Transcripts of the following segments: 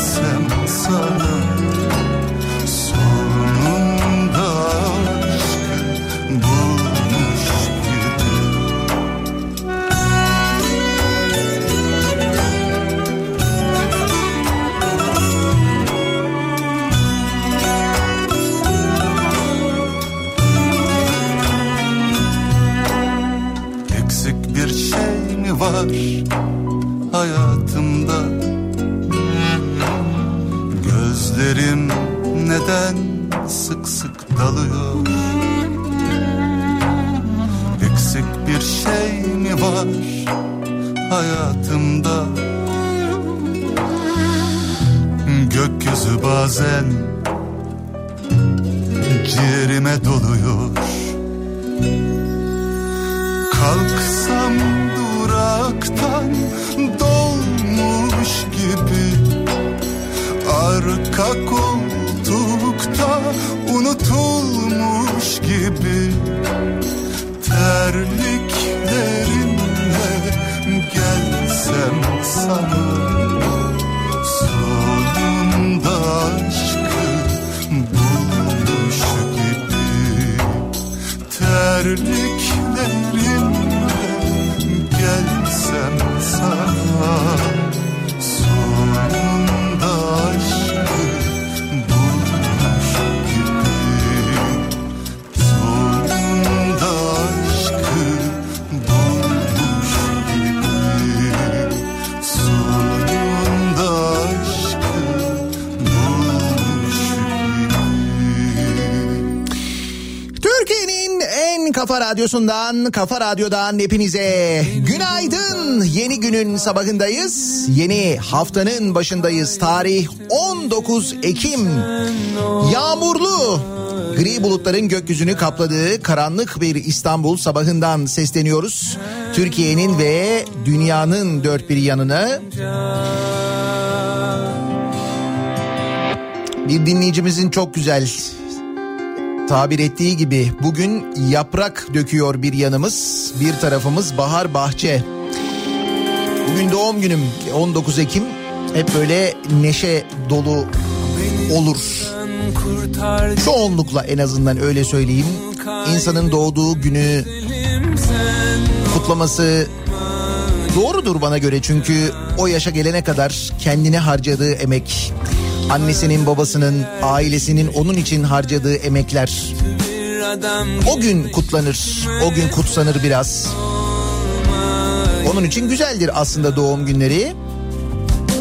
gelsem sana kafa radyosundan, kafa radyodan hepinize günaydın. Yeni günün sabahındayız. Yeni haftanın başındayız. Tarih 19 Ekim. Yağmurlu, gri bulutların gökyüzünü kapladığı karanlık bir İstanbul sabahından sesleniyoruz. Türkiye'nin ve dünyanın dört bir yanına. Bir dinleyicimizin çok güzel tabir ettiği gibi bugün yaprak döküyor bir yanımız, bir tarafımız bahar bahçe. Bugün doğum günüm 19 Ekim. Hep böyle neşe dolu olur. Çoğunlukla en azından öyle söyleyeyim. İnsanın doğduğu günü kutlaması doğrudur bana göre çünkü o yaşa gelene kadar kendine harcadığı emek, annesinin babasının ailesinin onun için harcadığı emekler. O gün kutlanır o gün kutsanır biraz. Onun için güzeldir aslında doğum günleri.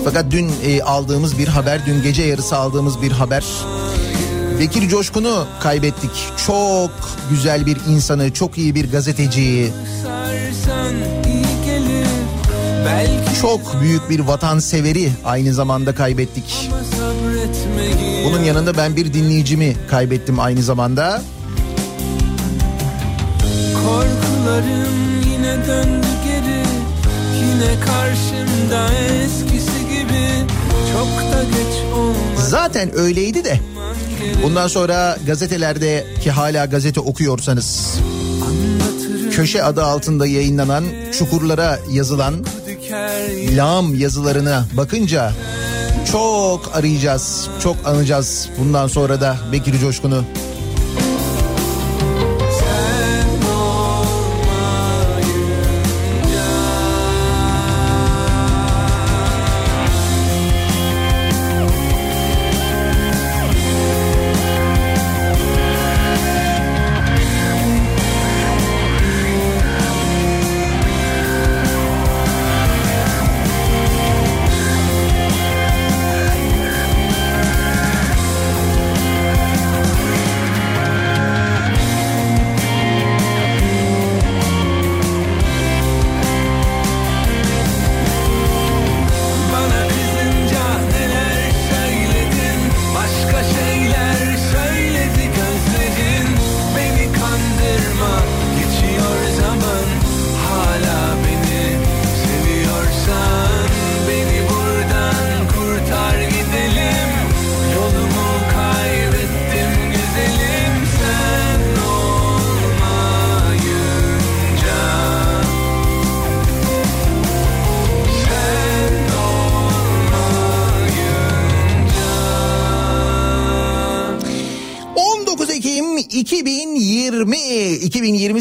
Fakat dün e, aldığımız bir haber dün gece yarısı aldığımız bir haber. Bekir Coşkun'u kaybettik. Çok güzel bir insanı çok iyi bir gazeteciyi. Çok büyük bir vatanseveri aynı zamanda kaybettik. Bunun yanında ben bir dinleyicimi kaybettim aynı zamanda. Korkularım yine döndü geri. Yine karşımda eskisi gibi. Çok da geç olmadan Zaten öyleydi de. Bundan sonra gazetelerde ki hala gazete okuyorsanız köşe adı altında yayınlanan çukurlara yazılan lağım yazılarına bakınca çok arayacağız, çok anacağız bundan sonra da Bekir Coşkun'u.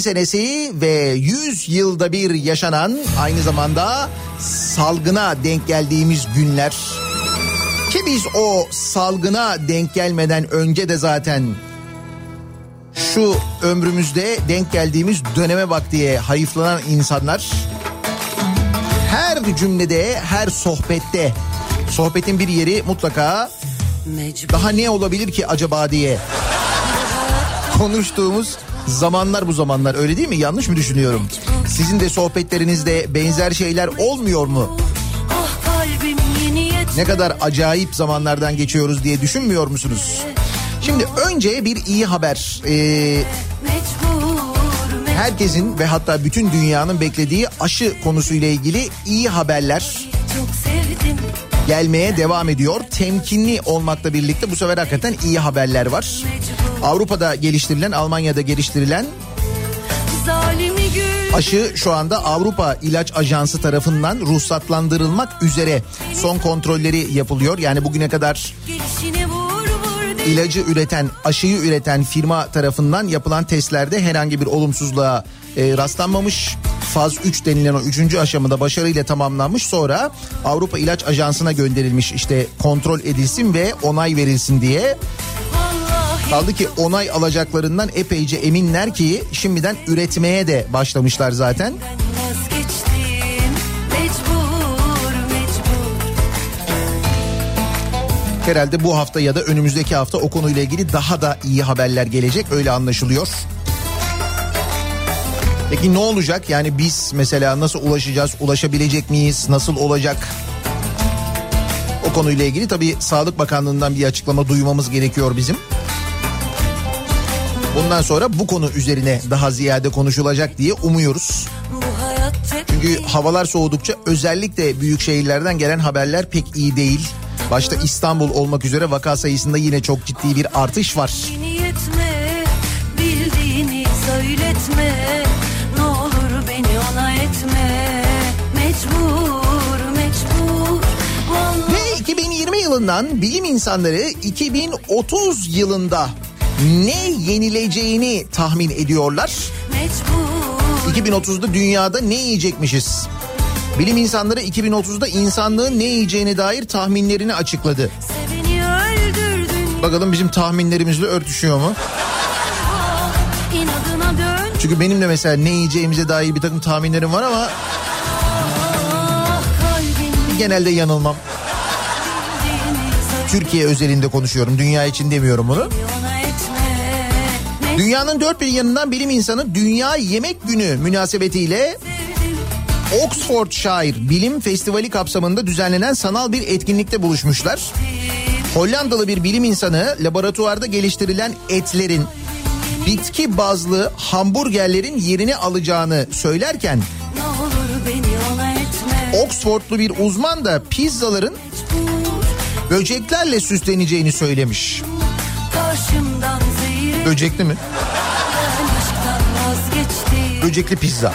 Senesi ve 100 yılda bir yaşanan aynı zamanda salgına denk geldiğimiz günler. Ki biz o salgına denk gelmeden önce de zaten şu ömrümüzde denk geldiğimiz döneme bak diye hayıflanan insanlar her cümlede, her sohbette sohbetin bir yeri mutlaka daha ne olabilir ki acaba diye konuştuğumuz zamanlar bu zamanlar öyle değil mi? Yanlış mı düşünüyorum? Sizin de sohbetlerinizde benzer şeyler olmuyor mu? Ah. Ne kadar acayip zamanlardan geçiyoruz diye düşünmüyor musunuz? Şimdi önce bir iyi haber. Ee, herkesin ve hatta bütün dünyanın beklediği aşı konusuyla ilgili iyi haberler gelmeye devam ediyor. Temkinli olmakla birlikte bu sefer hakikaten iyi haberler var. Avrupa'da geliştirilen, Almanya'da geliştirilen aşı şu anda Avrupa İlaç Ajansı tarafından ruhsatlandırılmak üzere. Son kontrolleri yapılıyor. Yani bugüne kadar ilacı üreten, aşıyı üreten firma tarafından yapılan testlerde herhangi bir olumsuzluğa e, rastlanmamış. Faz 3 denilen o 3. aşamada başarıyla tamamlanmış. Sonra Avrupa İlaç Ajansı'na gönderilmiş işte kontrol edilsin ve onay verilsin diye. Kaldı ki onay alacaklarından epeyce eminler ki şimdiden üretmeye de başlamışlar zaten. Herhalde bu hafta ya da önümüzdeki hafta o konuyla ilgili daha da iyi haberler gelecek öyle anlaşılıyor. Peki ne olacak? Yani biz mesela nasıl ulaşacağız? Ulaşabilecek miyiz? Nasıl olacak? O konuyla ilgili tabii Sağlık Bakanlığı'ndan bir açıklama duymamız gerekiyor bizim. Bundan sonra bu konu üzerine daha ziyade konuşulacak diye umuyoruz. Çünkü havalar soğudukça özellikle büyük şehirlerden gelen haberler pek iyi değil. Başta İstanbul olmak üzere vaka sayısında yine çok ciddi bir artış var. niyetme. Bildiğini söyletme. Ne olur beni ona etme. Mecbur, mecbur. Vallahi Ve 2020 yılından bilim insanları 2030 yılında ne yenileceğini tahmin ediyorlar. mecbur. 2030'da dünyada ne yiyecekmişiz? Bilim insanları 2030'da insanlığın ne yiyeceğine dair tahminlerini açıkladı. Bakalım bizim tahminlerimizle örtüşüyor mu? Dön. Çünkü benim de mesela ne yiyeceğimize dair bir takım tahminlerim var ama Ah genelde yanılmam. Türkiye özelinde konuşuyorum. Dünya için demiyorum bunu. Ne Dünyanın dört bir yanından bilim insanı Dünya Yemek Günü münasebetiyle sevdim. Oxfordshire Bilim Festivali kapsamında düzenlenen sanal bir etkinlikte buluşmuşlar. Hollandalı bir bilim insanı laboratuvarda geliştirilen etlerin bitki bazlı hamburgerlerin yerini alacağını söylerken. Oxfordlu bir uzman da pizzaların böceklerle süsleneceğini söylemiş. Karşımdan zehir Böcekli mi? Böcekli pizza.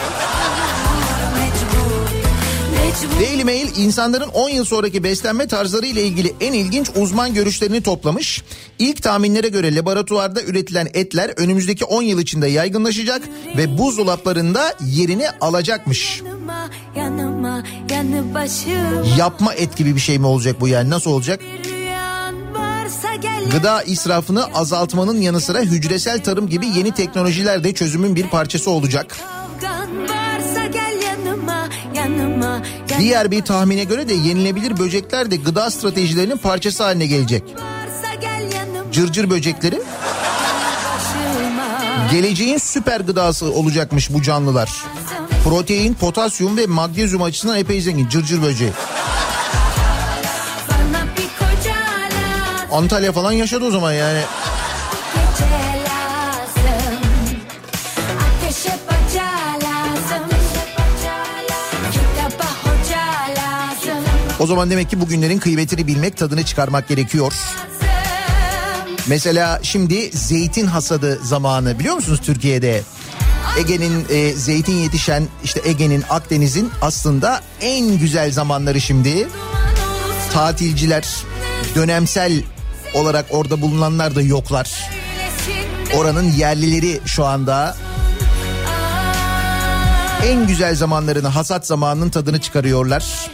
Daily Mail insanların 10 yıl sonraki beslenme tarzları ile ilgili en ilginç uzman görüşlerini toplamış. İlk tahminlere göre laboratuvarda üretilen etler önümüzdeki 10 yıl içinde yaygınlaşacak ve buzdolaplarında yerini alacakmış. Yanıma, yanıma, yanı. Yapma et gibi bir şey mi olacak bu yani nasıl olacak? Gel. Gıda israfını azaltmanın yanı sıra hücresel tarım gibi yeni teknolojiler de çözümün bir parçası olacak. Diğer bir tahmine göre de yenilebilir böcekler de gıda stratejilerinin parçası haline gelecek. Cırcır böcekleri Başıma. geleceğin süper gıdası olacakmış bu canlılar. Protein, potasyum ve magnezyum açısından epey zengin cırcır böceği. Antalya falan yaşadı o zaman yani. O zaman demek ki bugünlerin kıymetini bilmek, tadını çıkarmak gerekiyor. Mesela şimdi zeytin hasadı zamanı biliyor musunuz Türkiye'de? Ege'nin e, zeytin yetişen işte Ege'nin Akdeniz'in aslında en güzel zamanları şimdi. Tatilciler dönemsel olarak orada bulunanlar da yoklar. Oranın yerlileri şu anda en güzel zamanlarını hasat zamanının tadını çıkarıyorlar.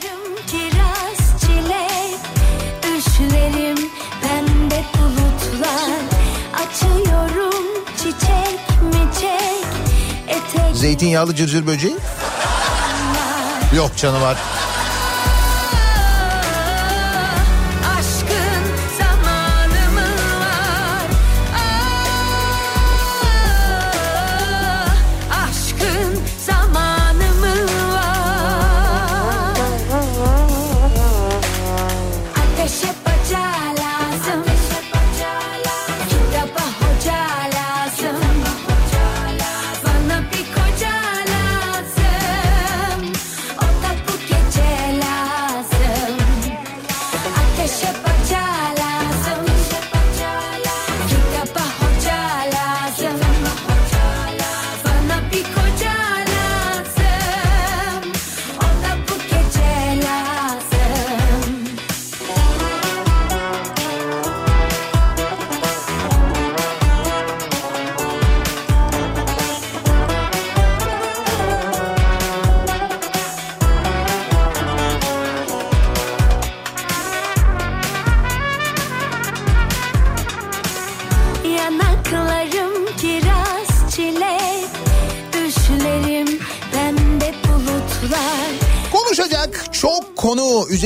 Zeytinyağlı cırcır böceği? Yok canı var.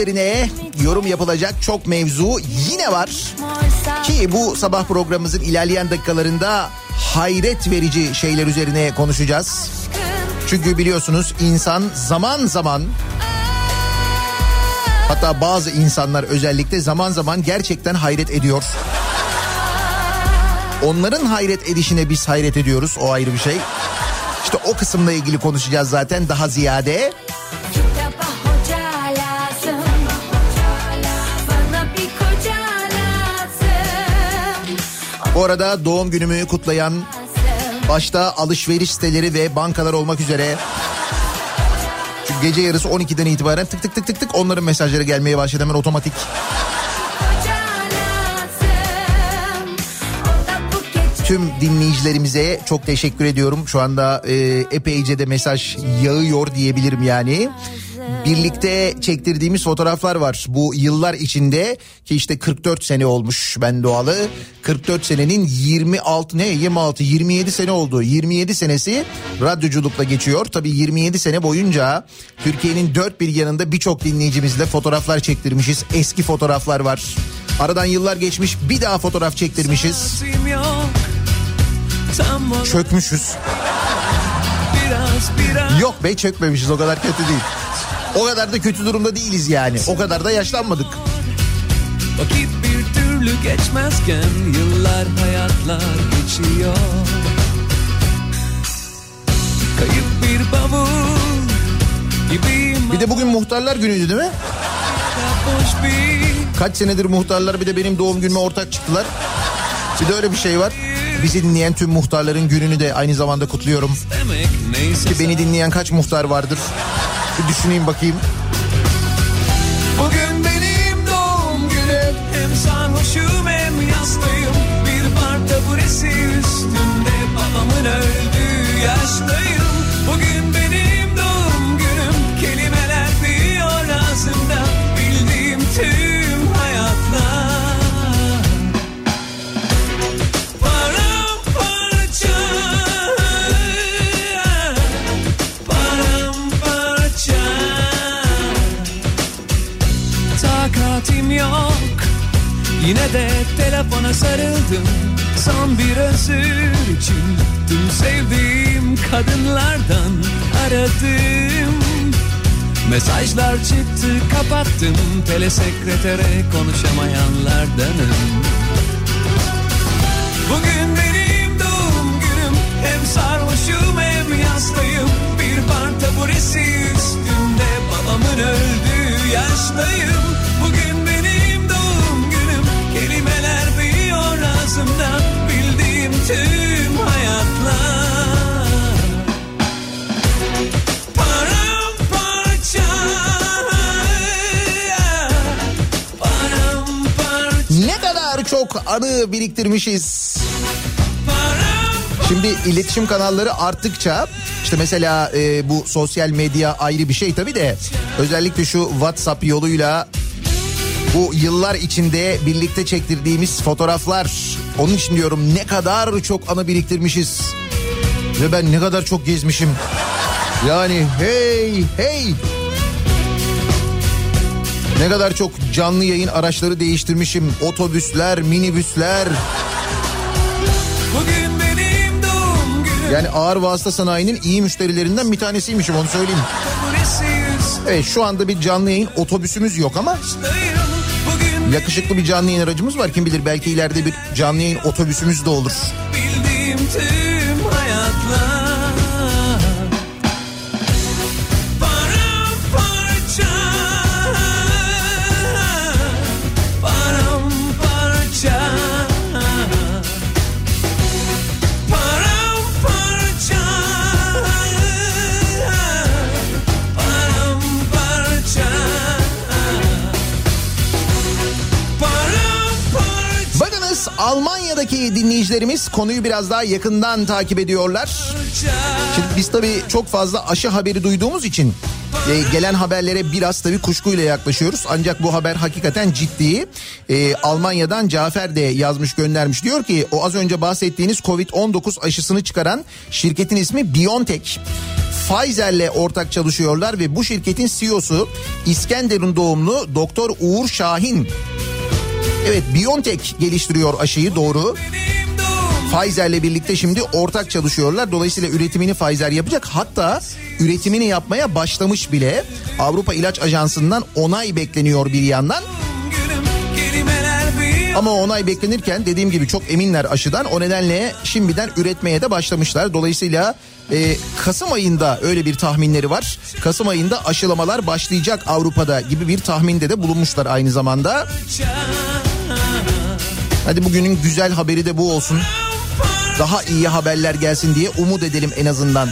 Üzerine yorum yapılacak çok mevzu yine var. Ki bu sabah programımızın ilerleyen dakikalarında hayret verici şeyler üzerine konuşacağız. Çünkü biliyorsunuz insan zaman zaman hatta bazı insanlar özellikle zaman zaman gerçekten hayret ediyor. Onların hayret edişine biz hayret ediyoruz o ayrı bir şey. İşte o kısımla ilgili konuşacağız zaten daha ziyade. Bu arada doğum günümü kutlayan başta alışveriş siteleri ve bankalar olmak üzere çünkü gece yarısı 12'den itibaren tık tık tık tık tık onların mesajları gelmeye başladı hemen otomatik. Tüm dinleyicilerimize çok teşekkür ediyorum. Şu anda e, epeyce de mesaj yağıyor diyebilirim yani. Birlikte çektirdiğimiz fotoğraflar var. Bu yıllar içinde ki işte 44 sene olmuş ben doğalı. 44 senenin 26 ne 26 27 sene oldu. 27 senesi radyoculukla geçiyor. Tabii 27 sene boyunca Türkiye'nin dört bir yanında birçok dinleyicimizle fotoğraflar çektirmişiz. Eski fotoğraflar var. Aradan yıllar geçmiş bir daha fotoğraf çektirmişiz. Çökmüşüz. biraz biraz Yok be çökmemişiz o kadar kötü değil. O kadar da kötü durumda değiliz yani. O kadar da yaşlanmadık. Vakit bir türlü geçmezken yıllar hayatlar geçiyor Kayıp bir bavul gibiyim Bir de bugün muhtarlar günüydü değil mi? Kaç senedir muhtarlar bir de benim doğum günüme ortak çıktılar. Bir de öyle bir şey var. Bizi dinleyen tüm muhtarların gününü de aynı zamanda kutluyorum. Ki beni dinleyen kaç muhtar vardır? Bir düşüneyim bakayım. Bugün benim doğum günüm. Hem sarhoşum hem yastayım. Bir bar taburesi üstünde Babamın öldüğü yaştayım. Bugün Takatim yok. Yine de telefona sarıldım. Son bir özür için Tüm sevdiğim kadınlardan aradım. Mesajlar çıktı kapattım. Telesekretere konuşamayanlardanım. Bugün benim doğum günüm. Hem sarhoşum hem yastayım. Bir bar taburesi üstünde Babamın öldüğü yaştayım ağzımda Bildiğim tüm hayatlar. Paramparça. Paramparça. Ne kadar çok anı biriktirmişiz. Şimdi iletişim kanalları arttıkça işte mesela e, bu sosyal medya ayrı bir şey tabii de özellikle şu WhatsApp yoluyla bu yıllar içinde birlikte çektirdiğimiz fotoğraflar onun için diyorum ne kadar çok anı biriktirmişiz ve ben ne kadar çok gezmişim. Yani hey hey ne kadar çok canlı yayın araçları değiştirmişim. Otobüsler, minibüsler. Bugün benim doğum günüm Yani ağır vasıta sanayinin iyi müşterilerinden bir tanesiymişim onu söyleyeyim. Evet şu anda bir canlı yayın otobüsümüz yok ama yakışıklı bir canlı yayın aracımız var. Kim bilir belki ileride bir canlı yayın otobüsümüz de olur. bildiğim tüm hayatlar Almanya'daki dinleyicilerimiz konuyu biraz daha yakından takip ediyorlar. Şimdi biz tabii çok fazla aşı haberi duyduğumuz için e, gelen haberlere biraz tabii kuşkuyla yaklaşıyoruz. Ancak bu haber hakikaten ciddi. E, Almanya'dan Cafer de yazmış göndermiş. Diyor ki o az önce bahsettiğiniz Covid-19 aşısını çıkaran şirketin ismi BioNTech. Pfizer'le ortak çalışıyorlar ve bu şirketin CEO'su İskenderun doğumlu Doktor Uğur Şahin. Evet BioNTech geliştiriyor aşıyı doğru. Pfizer'le birlikte şimdi ortak çalışıyorlar. Dolayısıyla üretimini Pfizer yapacak. Hatta üretimini yapmaya başlamış bile. Avrupa İlaç Ajansı'ndan onay bekleniyor bir yandan. Ama onay beklenirken dediğim gibi çok eminler aşıdan. O nedenle şimdiden üretmeye de başlamışlar. Dolayısıyla e, Kasım ayında öyle bir tahminleri var. Kasım ayında aşılamalar başlayacak Avrupa'da gibi bir tahminde de bulunmuşlar aynı zamanda. Hadi bugünün güzel haberi de bu olsun. Daha iyi haberler gelsin diye umut edelim en azından.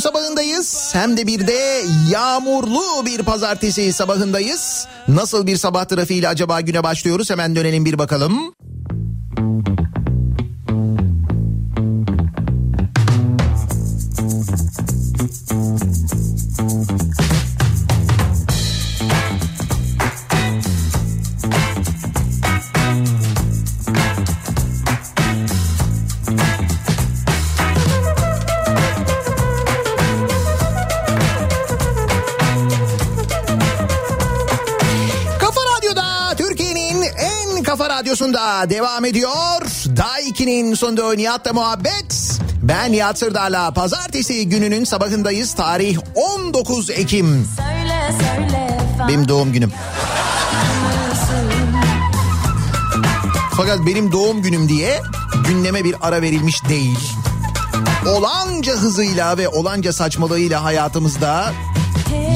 Sabahındayız. Hem de bir de yağmurlu bir pazartesi sabahındayız. Nasıl bir sabah trafiğiyle acaba güne başlıyoruz? Hemen dönelim bir bakalım. Devam ediyor. Daha 2'nin sonunda Nihat'la muhabbet. Ben Nihat Sırdar'la pazartesi gününün sabahındayız. Tarih 19 Ekim. Söyle söyle Benim doğum günüm. Fakat benim doğum günüm diye gündeme bir ara verilmiş değil. Olanca hızıyla ve olanca saçmalığıyla hayatımızda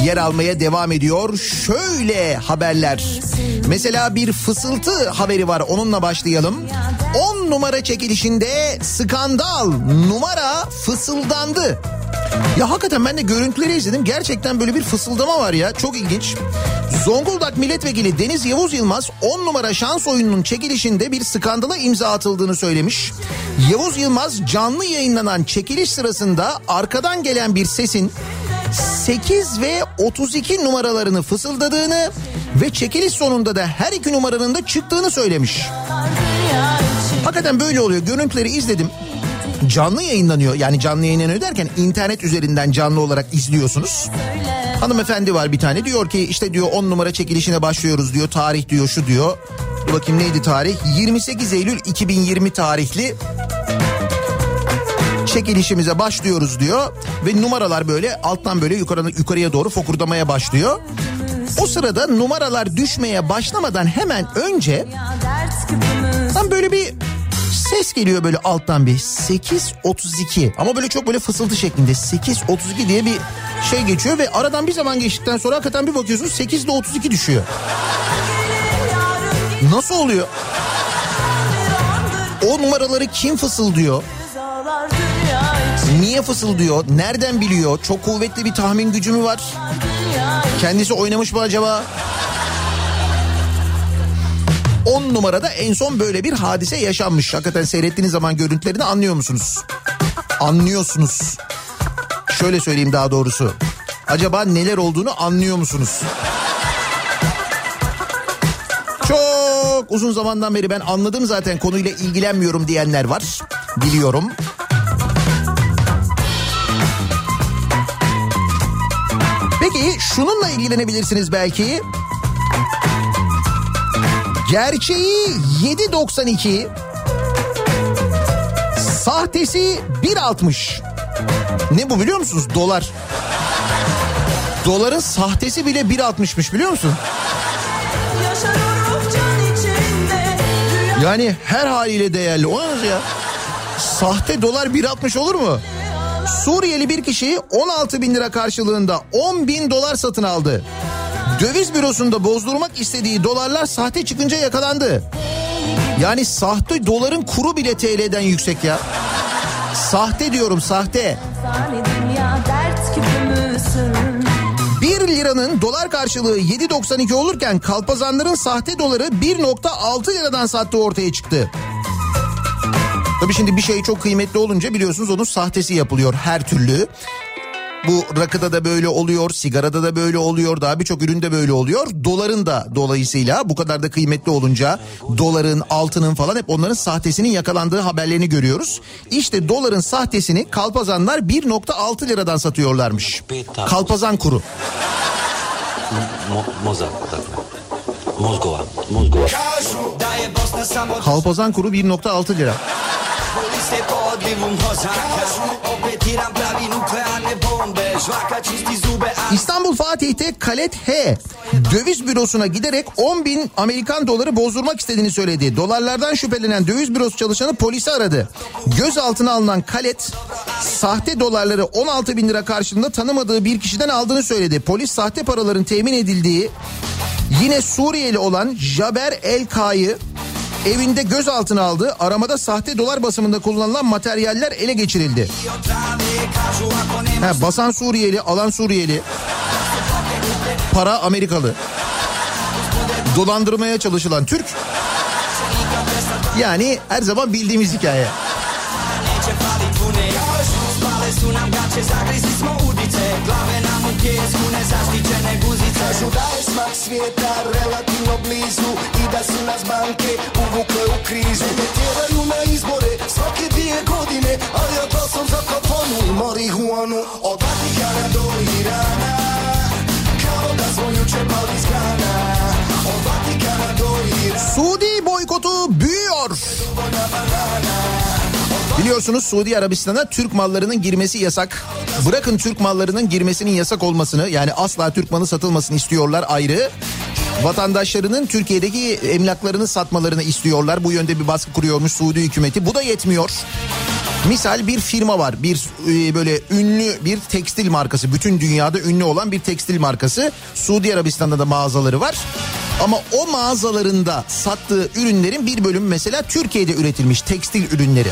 yer almaya devam ediyor. Şöyle haberler. Mesela bir fısıltı haberi var onunla başlayalım. 10 numara çekilişinde skandal numara fısıldandı. Ya hakikaten ben de görüntüleri izledim. Gerçekten böyle bir fısıldama var ya. Çok ilginç. Zonguldak Milletvekili Deniz Yavuz Yılmaz 10 numara şans oyununun çekilişinde bir skandala imza atıldığını söylemiş. Yavuz Yılmaz canlı yayınlanan çekiliş sırasında arkadan gelen bir sesin 8 ve 32 numaralarını fısıldadığını ve çekiliş sonunda da her iki numaranın da çıktığını söylemiş. Hakikaten böyle oluyor. Görüntüleri izledim. Canlı yayınlanıyor. Yani canlı yayınlanıyor derken internet üzerinden canlı olarak izliyorsunuz. Hanımefendi var bir tane diyor ki işte diyor 10 numara çekilişine başlıyoruz diyor. Tarih diyor şu diyor. Bakayım neydi tarih? 28 Eylül 2020 tarihli çekilişimize başlıyoruz diyor ve numaralar böyle alttan böyle yukarı, yukarıya doğru fokurdamaya başlıyor. O sırada numaralar düşmeye başlamadan hemen önce tam böyle bir ses geliyor böyle alttan bir 8.32 ama böyle çok böyle fısıltı şeklinde 8.32 diye bir şey geçiyor ve aradan bir zaman geçtikten sonra hakikaten bir bakıyorsunuz 8 ile 32 düşüyor. Nasıl oluyor? O numaraları kim fısıldıyor? Niye fısıldıyor? Nereden biliyor? Çok kuvvetli bir tahmin gücü mü var? Kendisi oynamış mı acaba? 10 numarada en son böyle bir hadise yaşanmış. Hakikaten seyrettiğiniz zaman görüntülerini anlıyor musunuz? Anlıyorsunuz. Şöyle söyleyeyim daha doğrusu. Acaba neler olduğunu anlıyor musunuz? Çok uzun zamandan beri ben anladım zaten konuyla ilgilenmiyorum diyenler var. Biliyorum. Peki şununla ilgilenebilirsiniz belki. Gerçeği 7.92 Sahtesi 1.60 Ne bu biliyor musunuz? Dolar. Doların sahtesi bile 1.60'mış biliyor musun? Yani her haliyle değerli. O ya? Sahte dolar 1.60 olur mu? Suriyeli bir kişi 16 bin lira karşılığında 10 bin dolar satın aldı. Döviz bürosunda bozdurmak istediği dolarlar sahte çıkınca yakalandı. Yani sahte doların kuru bile TL'den yüksek ya. Sahte diyorum sahte. 1 liranın dolar karşılığı 7.92 olurken kalpazanların sahte doları 1.6 liradan sattığı ortaya çıktı. Tabii şimdi bir şey çok kıymetli olunca biliyorsunuz onun sahtesi yapılıyor her türlü. Bu rakıda da böyle oluyor, sigarada da böyle oluyor, daha birçok üründe böyle oluyor. Doların da dolayısıyla bu kadar da kıymetli olunca doların, altının falan hep onların sahtesinin yakalandığı haberlerini görüyoruz. İşte doların sahtesini kalpazanlar 1.6 liradan satıyorlarmış. Kalpazan kuru. もモ Mozgova. Mozgova. Kalpazan kuru 1.6 lira. İstanbul Fatih'te Kalet H döviz bürosuna giderek 10 bin Amerikan doları bozdurmak istediğini söyledi. Dolarlardan şüphelenen döviz bürosu çalışanı polisi aradı. Gözaltına alınan Kalet sahte dolarları 16 bin lira karşılığında tanımadığı bir kişiden aldığını söyledi. Polis sahte paraların temin edildiği yine Suriyeli olan Jaber El K'yı evinde gözaltına aldı. Aramada sahte dolar basımında kullanılan materyaller ele geçirildi. Ha, basan Suriyeli, alan Suriyeli. Para Amerikalı. Dolandırmaya çalışılan Türk. Yani her zaman bildiğimiz hikaye. Kažu da je smak svijeta relativno blizu I da su nas banke uvukle u krizu. Ne tjeraju na izbore svake dvije godine A ja glasam za kafanu i marihuanu Od Vatikana do Irana Kao da smo juče pali s grana. Od Vatikana do Irana. Suudi boykotu geliyor. Biliyorsunuz Suudi Arabistan'a Türk mallarının girmesi yasak. Bırakın Türk mallarının girmesinin yasak olmasını yani asla Türk malı satılmasını istiyorlar ayrı. Vatandaşlarının Türkiye'deki emlaklarını satmalarını istiyorlar. Bu yönde bir baskı kuruyormuş Suudi hükümeti. Bu da yetmiyor. Misal bir firma var. Bir e, böyle ünlü bir tekstil markası. Bütün dünyada ünlü olan bir tekstil markası. Suudi Arabistan'da da mağazaları var. Ama o mağazalarında sattığı ürünlerin bir bölümü mesela Türkiye'de üretilmiş tekstil ürünleri.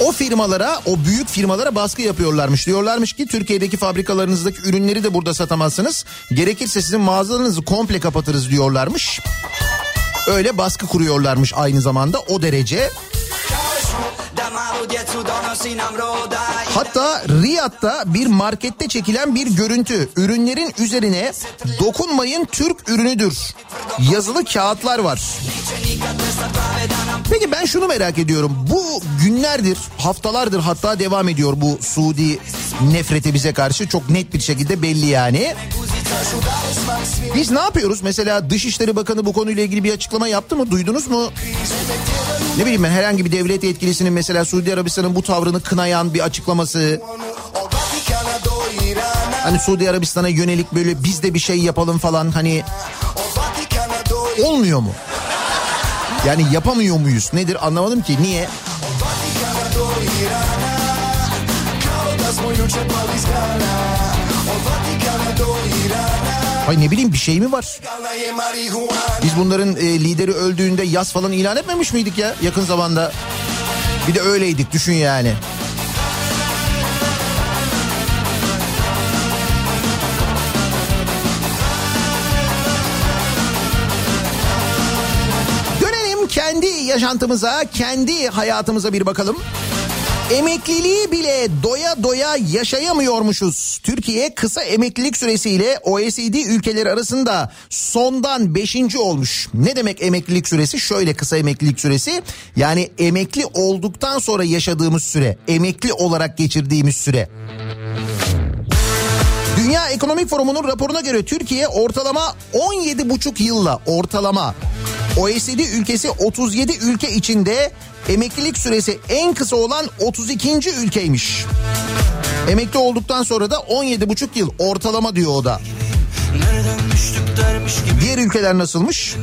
O firmalara, o büyük firmalara baskı yapıyorlarmış. Diyorlarmış ki Türkiye'deki fabrikalarınızdaki ürünleri de burada satamazsınız. Gerekirse sizin mağazalarınızı komple kapatırız diyorlarmış. Öyle baskı kuruyorlarmış aynı zamanda o derece. Hatta Riyad'da bir markette çekilen bir görüntü. Ürünlerin üzerine dokunmayın Türk ürünüdür. Yazılı kağıtlar var. Peki ben şunu merak ediyorum. Bu günlerdir, haftalardır hatta devam ediyor bu Suudi nefreti bize karşı. Çok net bir şekilde belli yani. Biz ne yapıyoruz? Mesela Dışişleri Bakanı bu konuyla ilgili bir açıklama yaptı mı? Duydunuz mu? Ne bileyim ben herhangi bir devlet yetkilisinin mesela Suudi Arabistan'ın bu tavrını kınayan bir açıklaması. Hani Suudi Arabistan'a yönelik böyle biz de bir şey yapalım falan hani olmuyor mu? Yani yapamıyor muyuz? Nedir anlamadım ki. Niye? Ay ne bileyim bir şey mi var? Biz bunların e, lideri öldüğünde yaz falan ilan etmemiş miydik ya yakın zamanda? Bir de öyleydik düşün yani. Dönelim kendi yaşantımıza, kendi hayatımıza bir bakalım. Emekliliği bile doya doya yaşayamıyormuşuz. Türkiye kısa emeklilik süresiyle OECD ülkeleri arasında sondan 5. olmuş. Ne demek emeklilik süresi? Şöyle kısa emeklilik süresi. Yani emekli olduktan sonra yaşadığımız süre. Emekli olarak geçirdiğimiz süre. Dünya Ekonomik Forumu'nun raporuna göre Türkiye ortalama 17,5 yılla ortalama OECD ülkesi 37 ülke içinde emeklilik süresi en kısa olan 32. ülkeymiş. Emekli olduktan sonra da 17,5 yıl ortalama diyor o da. Diğer ülkeler nasılmış?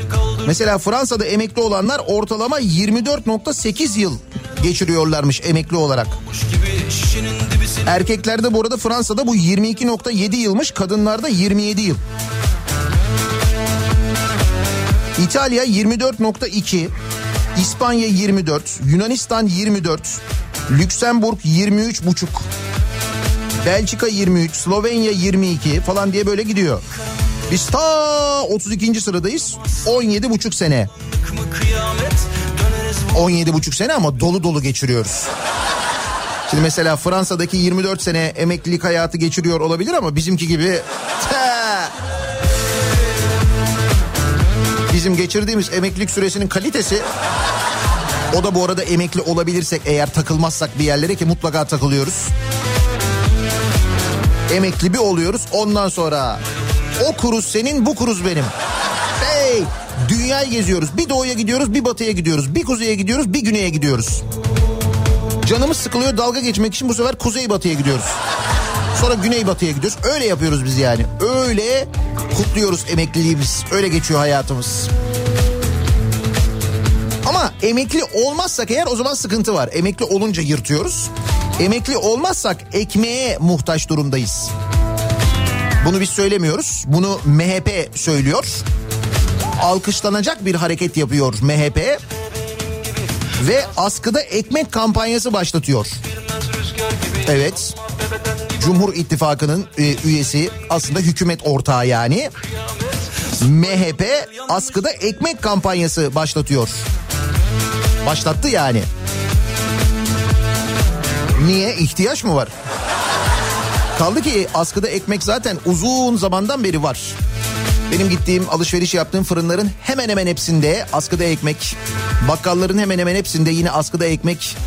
Mesela Fransa'da emekli olanlar ortalama 24.8 yıl geçiriyorlarmış emekli olarak. Erkeklerde bu arada Fransa'da bu 22.7 yılmış, kadınlarda 27 yıl. İtalya 24.2, İspanya 24, Yunanistan 24, Lüksemburg 23.5, Belçika 23, Slovenya 22 falan diye böyle gidiyor. Biz ta 32. sıradayız. 17,5 sene. 17,5 sene ama dolu dolu geçiriyoruz. Şimdi mesela Fransa'daki 24 sene emeklilik hayatı geçiriyor olabilir ama bizimki gibi bizim geçirdiğimiz emeklilik süresinin kalitesi o da bu arada emekli olabilirsek eğer takılmazsak bir yerlere ki mutlaka takılıyoruz. Emekli bir oluyoruz ondan sonra o kuruz senin bu kuruz benim. Hey dünyayı geziyoruz bir doğuya gidiyoruz bir batıya gidiyoruz bir kuzeye gidiyoruz bir güneye gidiyoruz. Canımız sıkılıyor dalga geçmek için bu sefer kuzey batıya gidiyoruz. Sonra güney batıya gidiyoruz. Öyle yapıyoruz biz yani. Öyle kutluyoruz emekliliğimiz. Öyle geçiyor hayatımız. Ama emekli olmazsak eğer o zaman sıkıntı var. Emekli olunca yırtıyoruz. Emekli olmazsak ekmeğe muhtaç durumdayız. Bunu biz söylemiyoruz. Bunu MHP söylüyor. Alkışlanacak bir hareket yapıyor MHP. Ve askıda ekmek kampanyası başlatıyor. Evet. Cumhur İttifakı'nın e, üyesi aslında hükümet ortağı yani. MHP askıda ekmek kampanyası başlatıyor. Başlattı yani. Niye? ihtiyaç mı var? Kaldı ki askıda ekmek zaten uzun zamandan beri var. Benim gittiğim alışveriş yaptığım fırınların hemen hemen hepsinde askıda ekmek, bakkalların hemen hemen hepsinde yine askıda ekmek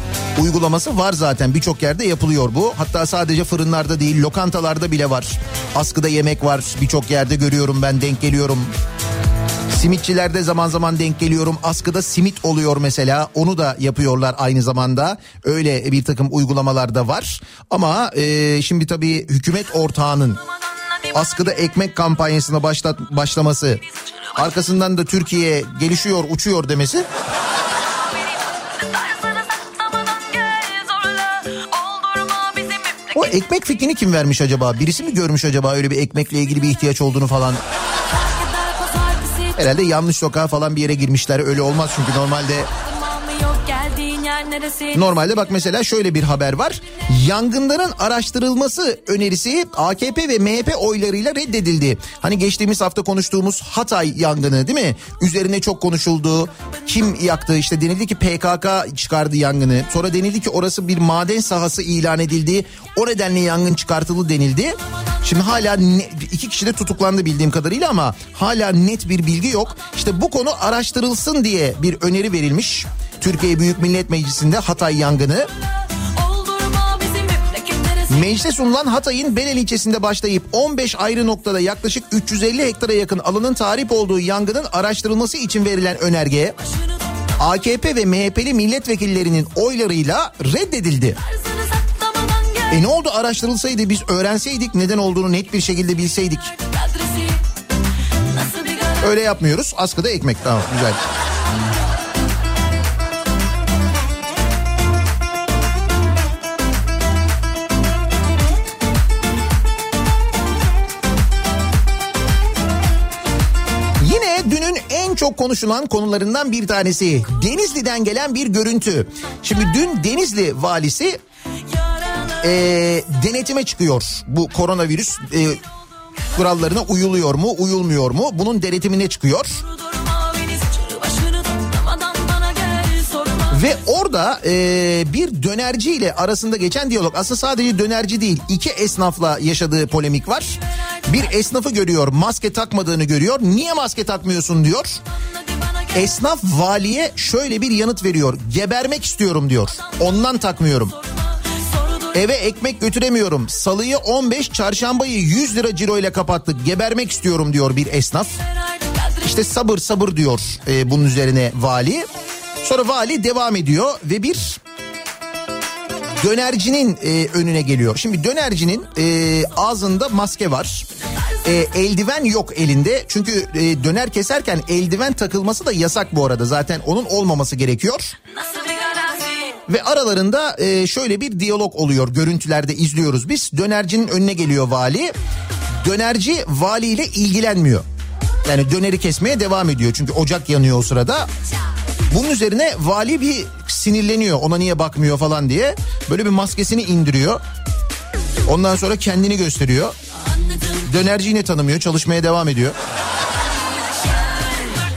uygulaması var zaten. Birçok yerde yapılıyor bu. Hatta sadece fırınlarda değil lokantalarda bile var. Askıda yemek var birçok yerde görüyorum ben denk geliyorum. Simitçilerde zaman zaman denk geliyorum. Askıda simit oluyor mesela. Onu da yapıyorlar aynı zamanda. Öyle bir takım uygulamalar da var. Ama e, şimdi tabii hükümet ortağının askıda ekmek kampanyasına başlat, başlaması arkasından da Türkiye gelişiyor uçuyor demesi. O ekmek fikrini kim vermiş acaba? Birisi mi görmüş acaba öyle bir ekmekle ilgili bir ihtiyaç olduğunu falan? Herhalde yanlış sokağa falan bir yere girmişler. Öyle olmaz çünkü normalde Normalde bak mesela şöyle bir haber var. Yangınların araştırılması önerisi AKP ve MHP oylarıyla reddedildi. Hani geçtiğimiz hafta konuştuğumuz Hatay yangını değil mi? Üzerine çok konuşuldu. Kim yaktı işte denildi ki PKK çıkardı yangını. Sonra denildi ki orası bir maden sahası ilan edildi. O nedenle yangın çıkartıldı denildi. Şimdi hala ne, iki kişi de tutuklandı bildiğim kadarıyla ama hala net bir bilgi yok. İşte bu konu araştırılsın diye bir öneri verilmiş. Türkiye Büyük Millet Meclisi'nde Hatay yangını. Meclise sunulan Hatay'ın Belel ilçesinde başlayıp 15 ayrı noktada yaklaşık 350 hektara yakın alanın tarif olduğu yangının araştırılması için verilen önerge AKP ve MHP'li milletvekillerinin oylarıyla reddedildi. E ne oldu araştırılsaydı biz öğrenseydik neden olduğunu net bir şekilde bilseydik. Öyle yapmıyoruz. Askıda ekmek tamam güzel. Çok konuşulan konularından bir tanesi. Denizli'den gelen bir görüntü. Şimdi dün Denizli valisi e, denetime çıkıyor. Bu koronavirüs e, kurallarına uyuluyor mu uyulmuyor mu? Bunun denetimine çıkıyor. Ve orada e, bir dönerci ile arasında geçen diyalog aslında sadece dönerci değil iki esnafla yaşadığı polemik var. Bir esnafı görüyor maske takmadığını görüyor niye maske takmıyorsun diyor. Esnaf valiye şöyle bir yanıt veriyor gebermek istiyorum diyor ondan takmıyorum. Eve ekmek götüremiyorum. Salıyı 15, çarşambayı 100 lira ciro ile kapattık. Gebermek istiyorum diyor bir esnaf. İşte sabır sabır diyor e, bunun üzerine vali. Sonra vali devam ediyor ve bir dönercinin e, önüne geliyor. Şimdi dönercinin e, ağzında maske var. E, eldiven yok elinde. Çünkü e, döner keserken eldiven takılması da yasak bu arada. Zaten onun olmaması gerekiyor. Ve aralarında e, şöyle bir diyalog oluyor. Görüntülerde izliyoruz biz. Dönercinin önüne geliyor vali. Dönerci valiyle ilgilenmiyor. Yani döneri kesmeye devam ediyor. Çünkü ocak yanıyor o sırada. Bunun üzerine vali bir sinirleniyor. Ona niye bakmıyor falan diye. Böyle bir maskesini indiriyor. Ondan sonra kendini gösteriyor. Dönerci yine tanımıyor. Çalışmaya devam ediyor.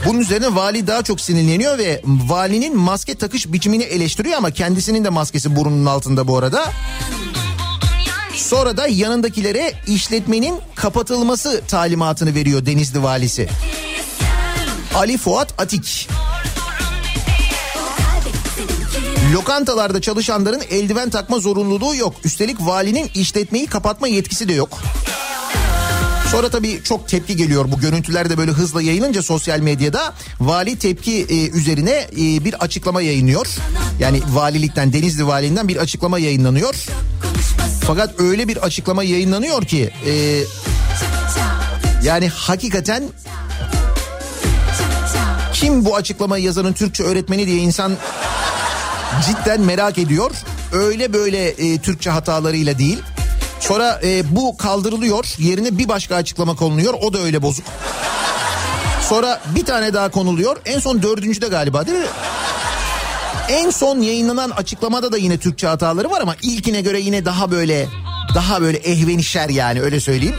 Bunun üzerine vali daha çok sinirleniyor ve valinin maske takış biçimini eleştiriyor ama kendisinin de maskesi burnunun altında bu arada. Sonra da yanındakilere işletmenin kapatılması talimatını veriyor Denizli valisi. Ali Fuat Atik. Lokantalarda çalışanların eldiven takma zorunluluğu yok. Üstelik valinin işletmeyi kapatma yetkisi de yok. Sonra tabii çok tepki geliyor bu görüntüler de böyle hızla yayılınca sosyal medyada vali tepki e, üzerine e, bir açıklama yayınlıyor. Yani valilikten Denizli valiliğinden bir açıklama yayınlanıyor. Fakat öyle bir açıklama yayınlanıyor ki e, yani hakikaten kim bu açıklamayı yazanın Türkçe öğretmeni diye insan cidden merak ediyor. Öyle böyle e, Türkçe hatalarıyla değil. Sonra e, bu kaldırılıyor. Yerine bir başka açıklama konuluyor. O da öyle bozuk. Sonra bir tane daha konuluyor. En son dördüncüde galiba değil mi? En son yayınlanan açıklamada da yine Türkçe hataları var ama ilkine göre yine daha böyle daha böyle ehvenişer yani öyle söyleyeyim.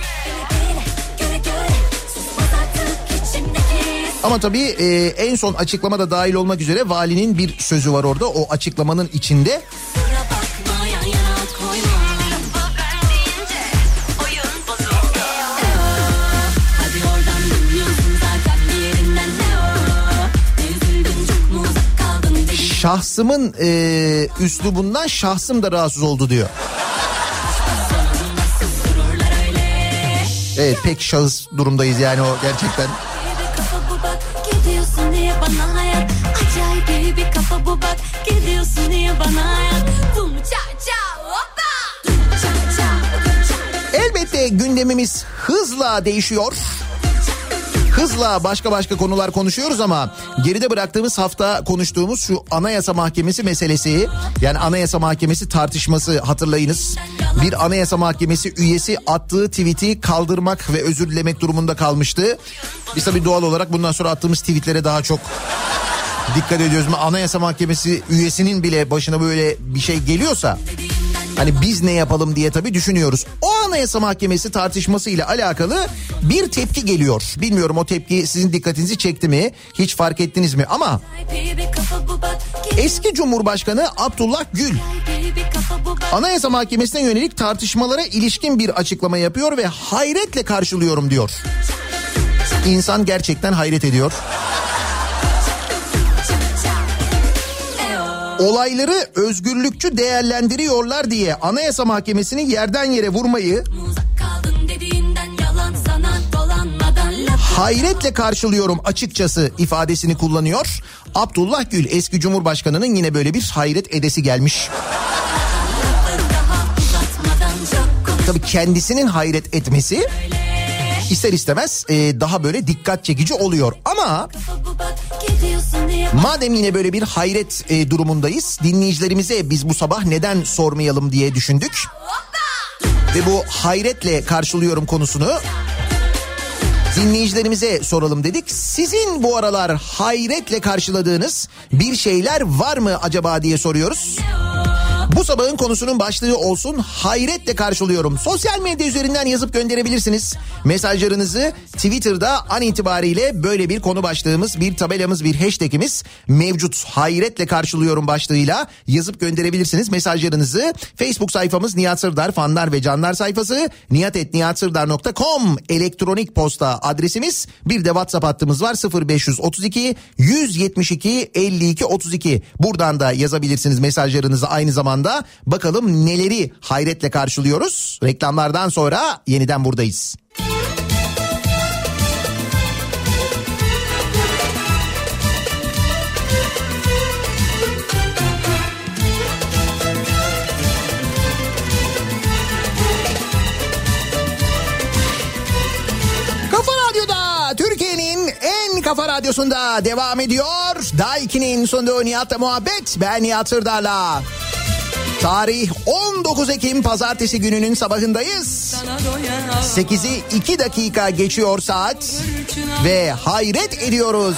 Ama tabii e, en son açıklamada dahil olmak üzere valinin bir sözü var orada. O açıklamanın içinde şahsımın e, üslubundan şahsım da rahatsız oldu diyor. Evet pek şahıs durumdayız yani o gerçekten. Bak Gidiyorsun niye bana hayat Bum ça ça hoppa Dum ça ça Elbette gündemimiz hızla değişiyor. Hızla başka başka konular konuşuyoruz ama geride bıraktığımız hafta konuştuğumuz şu Anayasa Mahkemesi meselesi yani Anayasa Mahkemesi tartışması hatırlayınız. Bir Anayasa Mahkemesi üyesi attığı tweet'i kaldırmak ve özür dilemek durumunda kalmıştı. Biz tabii doğal olarak bundan sonra attığımız tweetlere daha çok dikkat ediyoruz. Anayasa Mahkemesi üyesinin bile başına böyle bir şey geliyorsa Hani biz ne yapalım diye tabii düşünüyoruz. O Anayasa Mahkemesi tartışması ile alakalı bir tepki geliyor. Bilmiyorum o tepki sizin dikkatinizi çekti mi? Hiç fark ettiniz mi? Ama eski Cumhurbaşkanı Abdullah Gül Anayasa Mahkemesi'ne yönelik tartışmalara ilişkin bir açıklama yapıyor ve hayretle karşılıyorum diyor. İnsan gerçekten hayret ediyor. Olayları özgürlükçü değerlendiriyorlar diye Anayasa Mahkemesi'ni yerden yere vurmayı hayretle karşılıyorum açıkçası ifadesini kullanıyor. Abdullah Gül eski Cumhurbaşkanı'nın yine böyle bir hayret edesi gelmiş. Tabii kendisinin hayret etmesi ister istemez e, daha böyle dikkat çekici oluyor. Ama madem yine böyle bir hayret e, durumundayız dinleyicilerimize biz bu sabah neden sormayalım diye düşündük. Ve bu hayretle karşılıyorum konusunu dinleyicilerimize soralım dedik. Sizin bu aralar hayretle karşıladığınız bir şeyler var mı acaba diye soruyoruz. Bu sabahın konusunun başlığı olsun hayretle karşılıyorum. Sosyal medya üzerinden yazıp gönderebilirsiniz. Mesajlarınızı Twitter'da an itibariyle böyle bir konu başlığımız, bir tabelamız, bir hashtagimiz mevcut. Hayretle karşılıyorum başlığıyla yazıp gönderebilirsiniz mesajlarınızı. Facebook sayfamız Nihat Sırdar fanlar ve canlar sayfası nihatetnihatsırdar.com elektronik posta adresimiz. Bir de WhatsApp hattımız var 0532 172 52 32. Buradan da yazabilirsiniz mesajlarınızı aynı zamanda. Bakalım neleri hayretle karşılıyoruz. Reklamlardan sonra yeniden buradayız. Kafa radyosunda devam ediyor. Daiki'nin sunduğu Nihat'la muhabbet. Ben Nihat Sırdar'la. Tarih 19 Ekim pazartesi gününün sabahındayız. 8'i 2 dakika geçiyor saat ve hayret ediyoruz.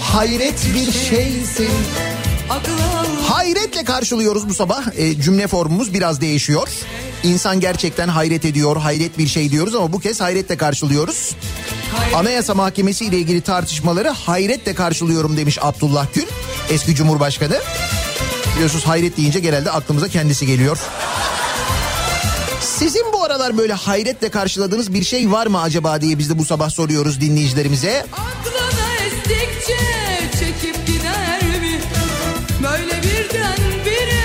Hayret bir şeysin. Hayretle karşılıyoruz bu sabah. E, cümle formumuz biraz değişiyor. İnsan gerçekten hayret ediyor, hayret bir şey diyoruz ama bu kez hayretle karşılıyoruz. Anayasa Mahkemesi ile ilgili tartışmaları hayretle karşılıyorum demiş Abdullah Gül, eski Cumhurbaşkanı. Biliyorsunuz hayret deyince genelde aklımıza kendisi geliyor. Sizin bu aralar böyle hayretle karşıladığınız bir şey var mı acaba diye biz de bu sabah soruyoruz dinleyicilerimize. Aklına estikçe çekip gider mi Böyle birden bire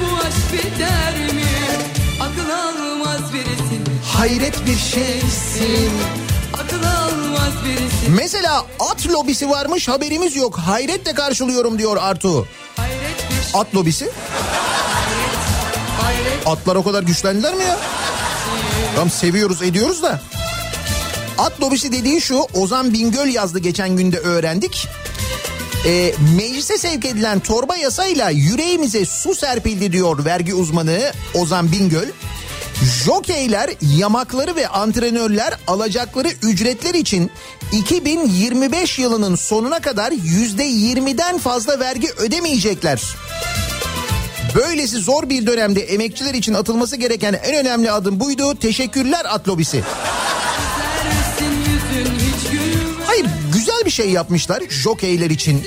bu aşk biter mi Akıl almaz birisin Hayret bir şeysin. Akıl Mesela at lobisi varmış haberimiz yok. Hayretle karşılıyorum diyor Artu. Bir At lobisi? Atlar o kadar güçlendiler mi ya? Tam seviyoruz ediyoruz da. At lobisi dediği şu Ozan Bingöl yazdı geçen günde öğrendik. E, meclise sevk edilen torba yasayla yüreğimize su serpildi diyor vergi uzmanı Ozan Bingöl. Jokeyler, yamakları ve antrenörler alacakları ücretler için 2025 yılının sonuna kadar %20'den fazla vergi ödemeyecekler. Böylesi zor bir dönemde emekçiler için atılması gereken en önemli adım buydu. Teşekkürler at lobisi. Hayır güzel bir şey yapmışlar jokeyler için,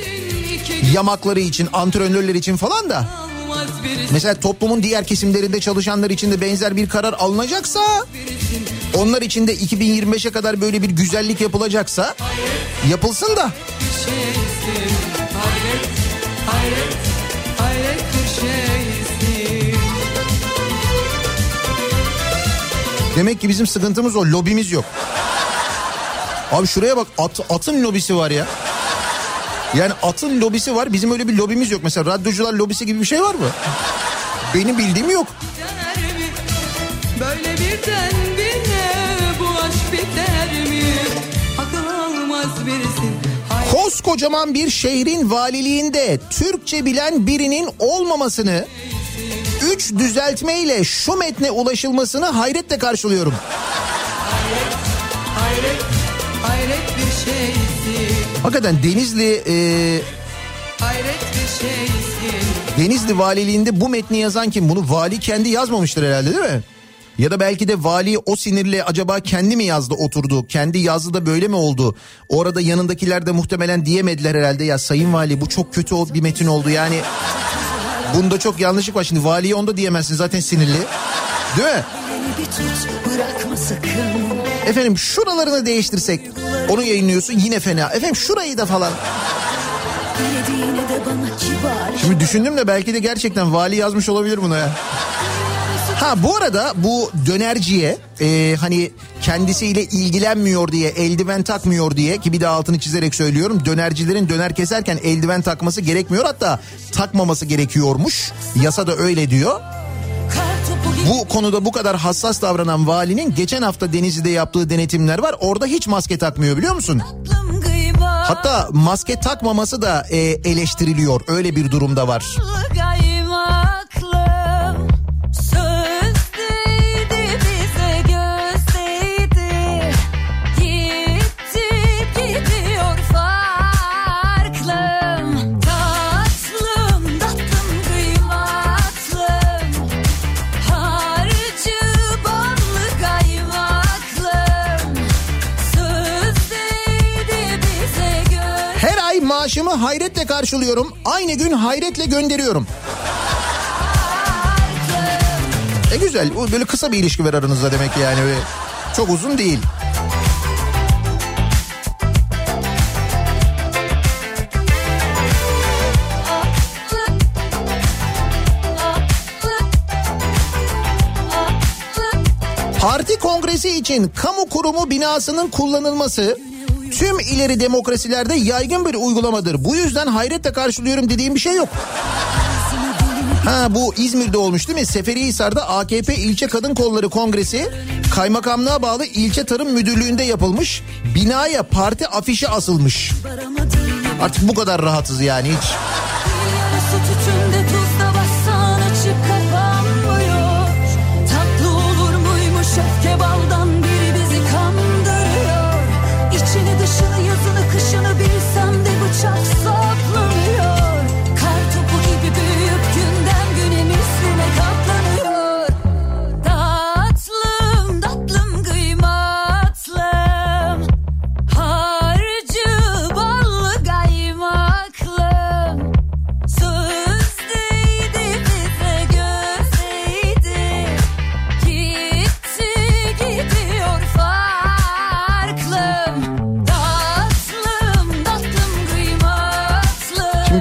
yamakları için, antrenörler için falan da. Mesela toplumun diğer kesimlerinde çalışanlar için de benzer bir karar alınacaksa onlar için de 2025'e kadar böyle bir güzellik yapılacaksa yapılsın da Demek ki bizim sıkıntımız o lobimiz yok. Abi şuraya bak at, atın lobisi var ya. Yani atın lobisi var bizim öyle bir lobimiz yok. Mesela radyocular lobisi gibi bir şey var mı? Benim bildiğim yok. Böyle birden birine bu aşk biter mi? Akıl almaz birisin. Koskocaman bir şehrin valiliğinde Türkçe bilen birinin olmamasını üç düzeltmeyle şu metne ulaşılmasını hayretle karşılıyorum. Hakikaten Denizli e. Denizli valiliğinde bu metni yazan kim? Bunu vali kendi yazmamıştır herhalde değil mi? Ya da belki de vali o sinirle acaba kendi mi yazdı oturdu? Kendi yazdı da böyle mi oldu? Orada yanındakiler de muhtemelen diyemediler herhalde. Ya sayın vali bu çok kötü bir metin oldu yani. Bunda çok yanlışlık var. Şimdi valiye onda diyemezsin zaten sinirli. Değil mi? Efendim şuralarını değiştirsek onu yayınlıyorsun yine fena. Efendim şurayı da falan. Şimdi düşündüm de belki de gerçekten vali yazmış olabilir bunu ya. Ha bu arada bu dönerciye e, hani kendisiyle ilgilenmiyor diye eldiven takmıyor diye ki bir de altını çizerek söylüyorum dönercilerin döner keserken eldiven takması gerekmiyor hatta takmaması gerekiyormuş yasa da öyle diyor. Bu konuda bu kadar hassas davranan valinin geçen hafta Denizli'de yaptığı denetimler var orada hiç maske takmıyor biliyor musun? Hatta maske takmaması da e, eleştiriliyor öyle bir durumda var. Maaşımı hayretle karşılıyorum. Aynı gün hayretle gönderiyorum. E güzel. Böyle kısa bir ilişki var aranızda demek yani. Çok uzun değil. Parti kongresi için kamu kurumu binasının kullanılması tüm ileri demokrasilerde yaygın bir uygulamadır. Bu yüzden hayretle karşılıyorum dediğim bir şey yok. Ha bu İzmir'de olmuş değil mi? Seferihisar'da AKP İlçe Kadın Kolları Kongresi kaymakamlığa bağlı ilçe tarım müdürlüğünde yapılmış. Binaya parti afişi asılmış. Artık bu kadar rahatız yani hiç.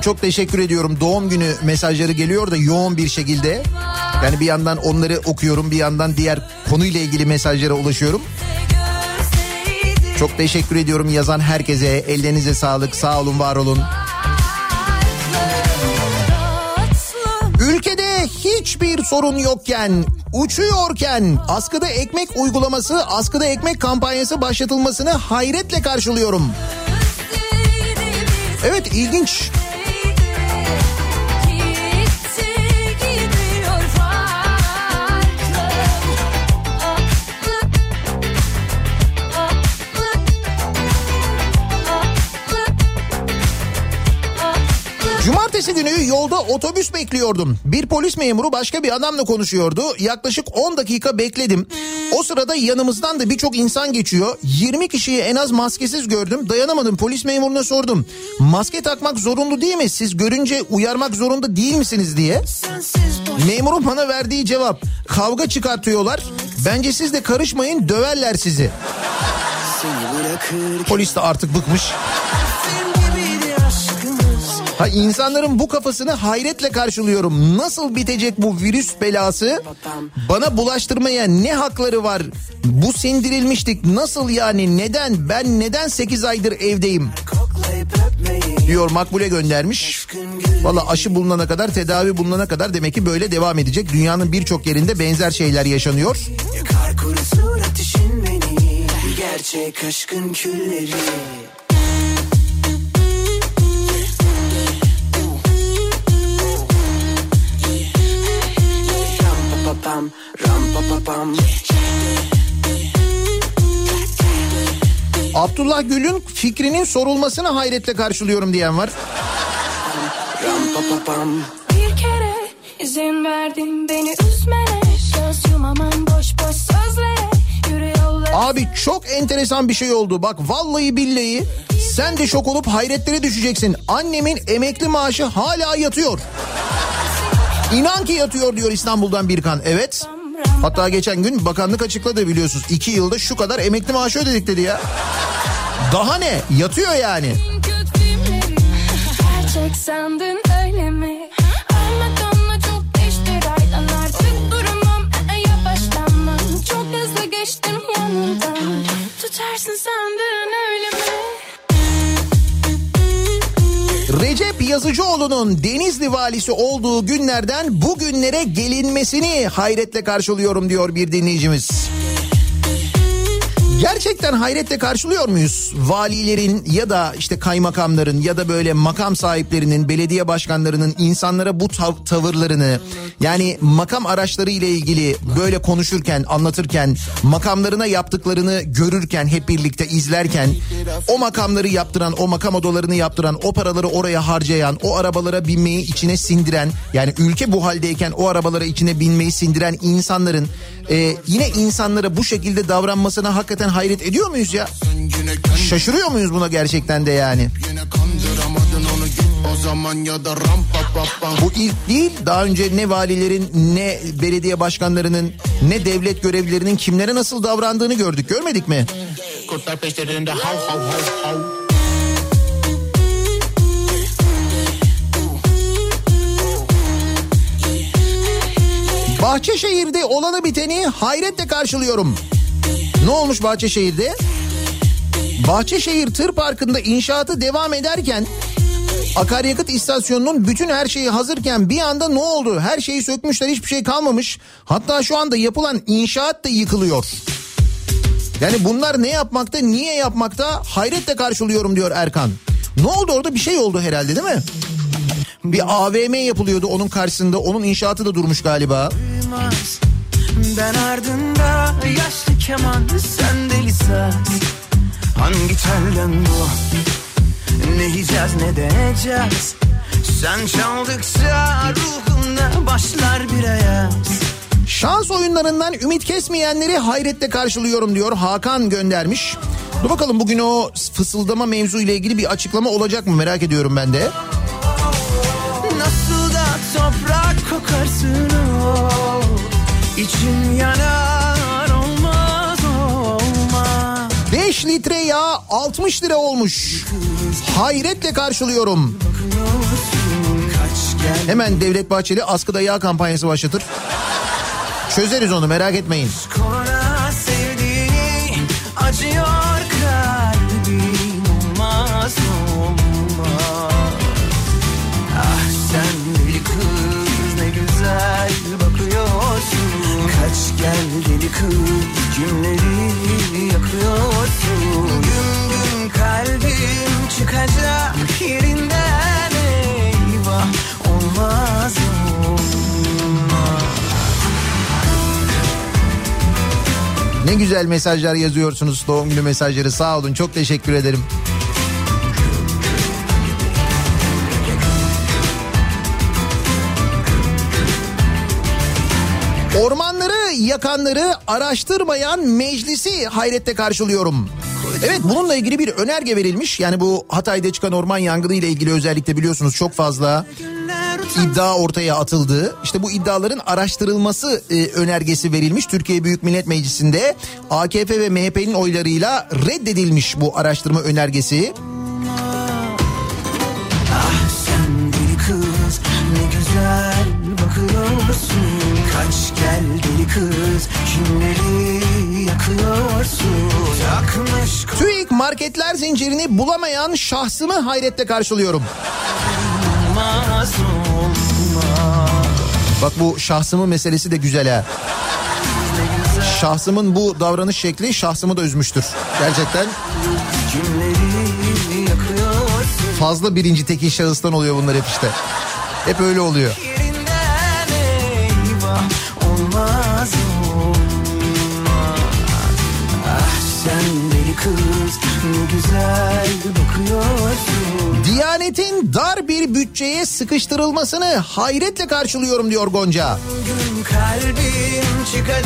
Çok teşekkür ediyorum. Doğum günü mesajları geliyor da yoğun bir şekilde. Yani bir yandan onları okuyorum bir yandan diğer konuyla ilgili mesajlara ulaşıyorum. Çok teşekkür ediyorum yazan herkese. Ellerinize sağlık. Sağ olun, var olun. Ülkede hiçbir sorun yokken, uçuyorken askıda ekmek uygulaması, askıda ekmek kampanyası başlatılmasını hayretle karşılıyorum. Evet ilginç. Cumartesi günü yolda otobüs bekliyordum. Bir polis memuru başka bir adamla konuşuyordu. Yaklaşık 10 dakika bekledim. O sırada yanımızdan da birçok insan geçiyor. 20 kişiyi en az maskesiz gördüm. Dayanamadım polis memuruna sordum. Maske takmak zorunlu değil mi? Siz görünce uyarmak zorunda değil misiniz diye. Memurun bana verdiği cevap kavga çıkartıyorlar. Bence siz de karışmayın döverler sizi. Polis de artık bıkmış. Ha insanların bu kafasını hayretle karşılıyorum. Nasıl bitecek bu virüs belası? Bana bulaştırmaya ne hakları var? Bu sindirilmiştik. Nasıl yani? Neden? Ben neden 8 aydır evdeyim? Diyor Makbule göndermiş. Valla aşı bulunana kadar, tedavi bulunana kadar demek ki böyle devam edecek. Dünyanın birçok yerinde benzer şeyler yaşanıyor. Yakar kurusur ateşin beni Gerçek aşkın külleri pam, ram pa pa pam. Abdullah Gül'ün fikrinin sorulmasını hayretle karşılıyorum diyen var. Ram pa pa pam. Bir kere izin verdin beni üzmene Göz yumamam boş boş sözlere Abi çok enteresan bir şey oldu. Bak vallahi billahi sen de şok olup hayretlere düşeceksin. Annemin emekli maaşı hala yatıyor. İnan ki yatıyor diyor İstanbul'dan Birkan. Evet. Hatta geçen gün bakanlık açıkladı biliyorsunuz. İki yılda şu kadar emekli maaşı ödedik dedi ya. Daha ne? Yatıyor yani. Gerçek sandın öyle mi? E, geçtim yanından Tutarsın sandın öyle mi? Recep Yazıcıoğlu'nun Denizli valisi olduğu günlerden bugünlere gelinmesini hayretle karşılıyorum diyor bir dinleyicimiz. Gerçekten hayretle karşılıyor muyuz? Valilerin ya da işte kaymakamların ya da böyle makam sahiplerinin, belediye başkanlarının insanlara bu tav- tavırlarını yani makam araçları ile ilgili böyle konuşurken, anlatırken, makamlarına yaptıklarını görürken, hep birlikte izlerken o makamları yaptıran, o makam odalarını yaptıran, o paraları oraya harcayan, o arabalara binmeyi içine sindiren yani ülke bu haldeyken o arabalara içine binmeyi sindiren insanların e, yine insanlara bu şekilde davranmasına hakikaten hayret ediyor muyuz ya? Şaşırıyor muyuz buna gerçekten de yani? Bu ilk değil daha önce ne valilerin ne belediye başkanlarının ne devlet görevlilerinin kimlere nasıl davrandığını gördük görmedik mi? Kurtlar peşlerinde hav hav hav hav. Bahçeşehir'de olanı biteni hayretle karşılıyorum. Ne olmuş Bahçeşehir'de? Bahçeşehir Tır Parkı'nda inşaatı devam ederken akaryakıt istasyonunun bütün her şeyi hazırken bir anda ne oldu? Her şeyi sökmüşler hiçbir şey kalmamış. Hatta şu anda yapılan inşaat da yıkılıyor. Yani bunlar ne yapmakta niye yapmakta hayretle karşılıyorum diyor Erkan. Ne oldu orada bir şey oldu herhalde değil mi? Bir AVM yapılıyordu onun karşısında onun inşaatı da durmuş galiba. duymaz Ben ardında yaşlı keman sen deli saz. Hangi telden bu? Ne yiyeceğiz ne deneyeceğiz Sen çaldıkça ruhumda başlar bir ayaz. Şans oyunlarından ümit kesmeyenleri hayretle karşılıyorum diyor Hakan göndermiş. Dur bakalım bugün o fısıldama mevzu ile ilgili bir açıklama olacak mı? Merak ediyorum ben de. Nasıl da toprak kokarsın o İçim yanar olmaz olmaz 5 litre yağ 60 lira olmuş. Hayretle karşılıyorum. Hemen Devlet Bahçeli askıda yağ kampanyası başlatır. Çözeriz onu merak etmeyin. Kona sevdiğini acıyor kız kimleri yakıyorsun. Gün gün kalbim çıkacak yerinden eyvah olmaz olmaz Ne güzel mesajlar yazıyorsunuz doğum günü mesajları. Sağ olun çok teşekkür ederim. Yakanları araştırmayan meclisi hayretle karşılıyorum. Evet bununla ilgili bir önerge verilmiş. Yani bu Hatay'da çıkan orman yangını ile ilgili özellikle biliyorsunuz çok fazla iddia ortaya atıldı. İşte bu iddiaların araştırılması e, önergesi verilmiş. Türkiye Büyük Millet Meclisi'nde AKP ve MHP'nin oylarıyla reddedilmiş bu araştırma önergesi. Kız kimleri yakıyorsun Yakmış TÜİK marketler zincirini bulamayan şahsımı hayretle karşılıyorum. Bak bu şahsımı meselesi de güzel ha. Şahsımın bu davranış şekli şahsımı da üzmüştür. Gerçekten fazla birinci tekil şahıstan oluyor bunlar hep işte. Hep öyle oluyor. Eyvah deli kız ne güzel bakıyorsun Diyanetin dar bir bütçeye sıkıştırılmasını hayretle karşılıyorum diyor Gonca.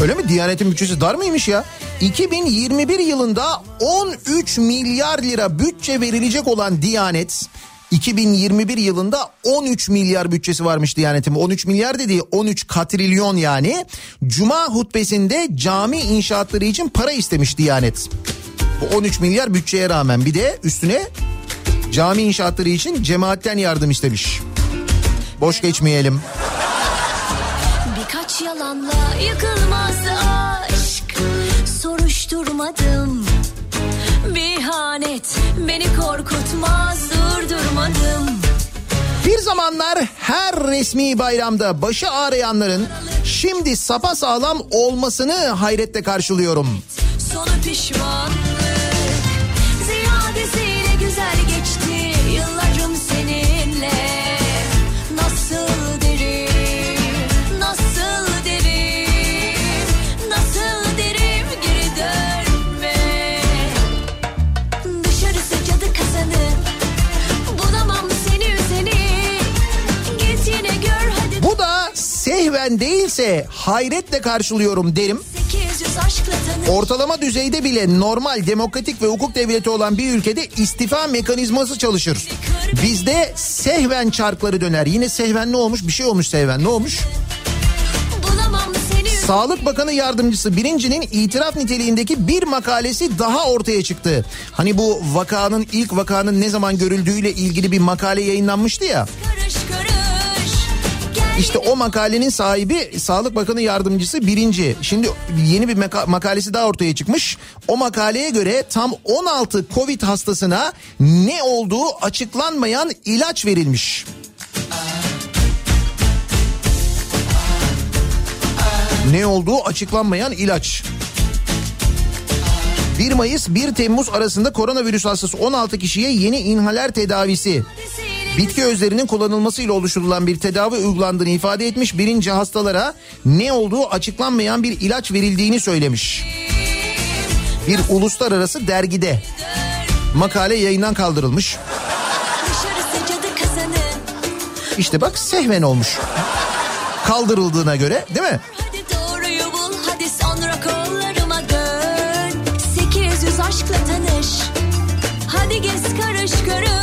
Öyle mi? Diyanetin bütçesi dar mıymış ya? 2021 yılında 13 milyar lira bütçe verilecek olan Diyanet 2021 yılında 13 milyar bütçesi varmış Diyanet'in. 13 milyar dediği 13 katrilyon yani. Cuma hutbesinde cami inşaatları için para istemiş Diyanet. Bu 13 milyar bütçeye rağmen bir de üstüne cami inşaatları için cemaatten yardım istemiş. Boş geçmeyelim. Birkaç yalanla yıkılmaz aşk Soruşturmadım Bir hanet beni korkutmaz durdurmadım Bir zamanlar her resmi bayramda başı ağrıyanların şimdi sapasağlam olmasını hayretle karşılıyorum. Sonu pişmanlık Ziyadesiyle güzel geçti. Yıllarım seninle. Nasıl derim Nasıl derim Nasıl derim Geri dönme. Dışarısı kazanı Bulamam seni üzeni Git gör hadi. Bu da sehven değilse hayretle karşılıyorum derim. 800 aşkla tanış Ortalama düzeyde bile normal demokratik ve hukuk devleti olan bir ülkede istifa mekanizması çalışır. Bizde sehven çarkları döner. Yine sehven ne olmuş? Bir şey olmuş sehven. Ne olmuş? Sağlık Bakanı Yardımcısı birincinin itiraf niteliğindeki bir makalesi daha ortaya çıktı. Hani bu vakanın ilk vakanın ne zaman görüldüğüyle ilgili bir makale yayınlanmıştı ya. Karış karış İşte o makalenin sahibi Sağlık Bakanı Yardımcısı birinci. Şimdi yeni bir maka- makalesi daha ortaya çıkmış. O makaleye göre tam 16 Covid hastasına ne olduğu açıklanmayan ilaç verilmiş. Ne olduğu açıklanmayan ilaç. 1 Mayıs 1 Temmuz arasında koronavirüs hastası 16 kişiye yeni inhaler tedavisi bitki özlerinin kullanılmasıyla oluşturulan bir tedavi uygulandığını ifade etmiş. Birinci hastalara ne olduğu açıklanmayan bir ilaç verildiğini söylemiş. Bir uluslararası dergide makale yayından kaldırılmış. İşte bak sehmen olmuş. Kaldırıldığına göre değil mi? Hadi doğruyu bul hadi sonra kollarıma dön 800 aşkla tanış Hadi gez karış karış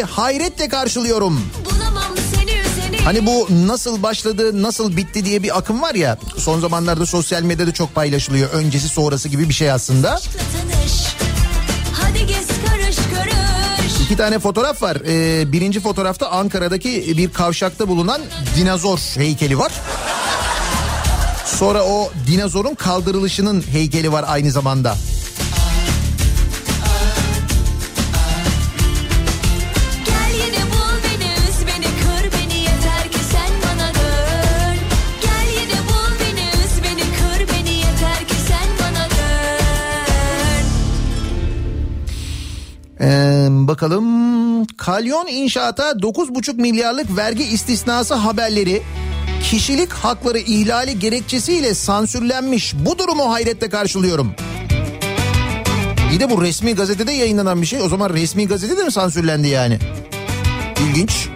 bitişi hayretle karşılıyorum. Hani bu nasıl başladı, nasıl bitti diye bir akım var ya. Son zamanlarda sosyal medyada çok paylaşılıyor. Öncesi sonrası gibi bir şey aslında. İki tane fotoğraf var. Ee, birinci fotoğrafta Ankara'daki bir kavşakta bulunan dinozor heykeli var. Sonra o dinozorun kaldırılışının heykeli var aynı zamanda. Ee, bakalım Kalyon İnşaat'a 9,5 milyarlık vergi istisnası haberleri kişilik hakları ihlali gerekçesiyle sansürlenmiş. Bu durumu hayretle karşılıyorum. İyi de bu resmi gazetede yayınlanan bir şey. O zaman resmi gazete de mi sansürlendi yani? İlginç.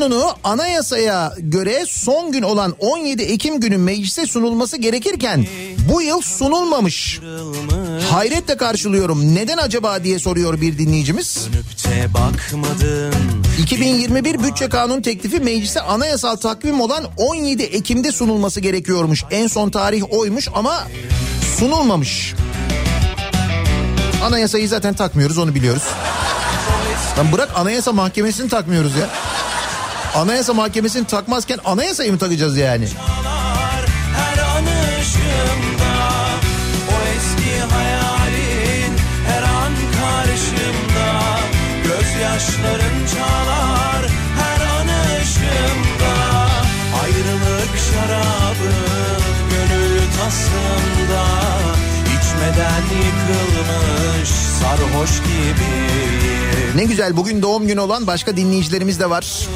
Kanunu anayasaya göre son gün olan 17 Ekim günü meclise sunulması gerekirken bu yıl sunulmamış. Hayretle karşılıyorum. Neden acaba diye soruyor bir dinleyicimiz. Dönüp bakmadın 2021 bütçe kanun teklifi meclise anayasal takvim olan 17 Ekim'de sunulması gerekiyormuş. En son tarih oymuş ama sunulmamış. Anayasayı zaten takmıyoruz onu biliyoruz. Lan bırak anayasa mahkemesini takmıyoruz ya. Anayasa mahkemesini takmazken anayasayı mı takacağız yani? Çalar çalar her an ışığımda. Ayrılık şarabı gönül tasımda İçmeden yıkılmış sarhoş gibiyim Ne güzel bugün doğum günü olan başka dinleyicilerimiz de var.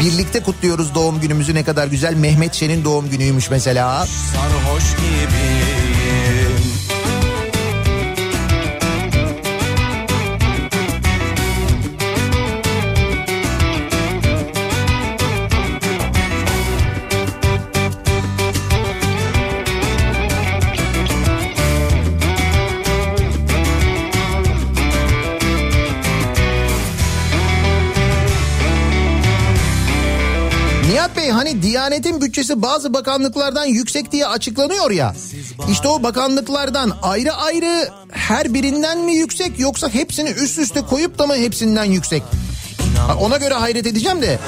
Birlikte kutluyoruz doğum günümüzü ne kadar güzel. Mehmet Şen'in doğum günüymüş mesela. sarhoş gibiyim Diyanet'in bütçesi bazı bakanlıklardan yüksek diye açıklanıyor ya. İşte o bakanlıklardan ayrı ayrı her birinden mi yüksek yoksa hepsini üst üste koyup da mı hepsinden yüksek? Ona göre hayret edeceğim de.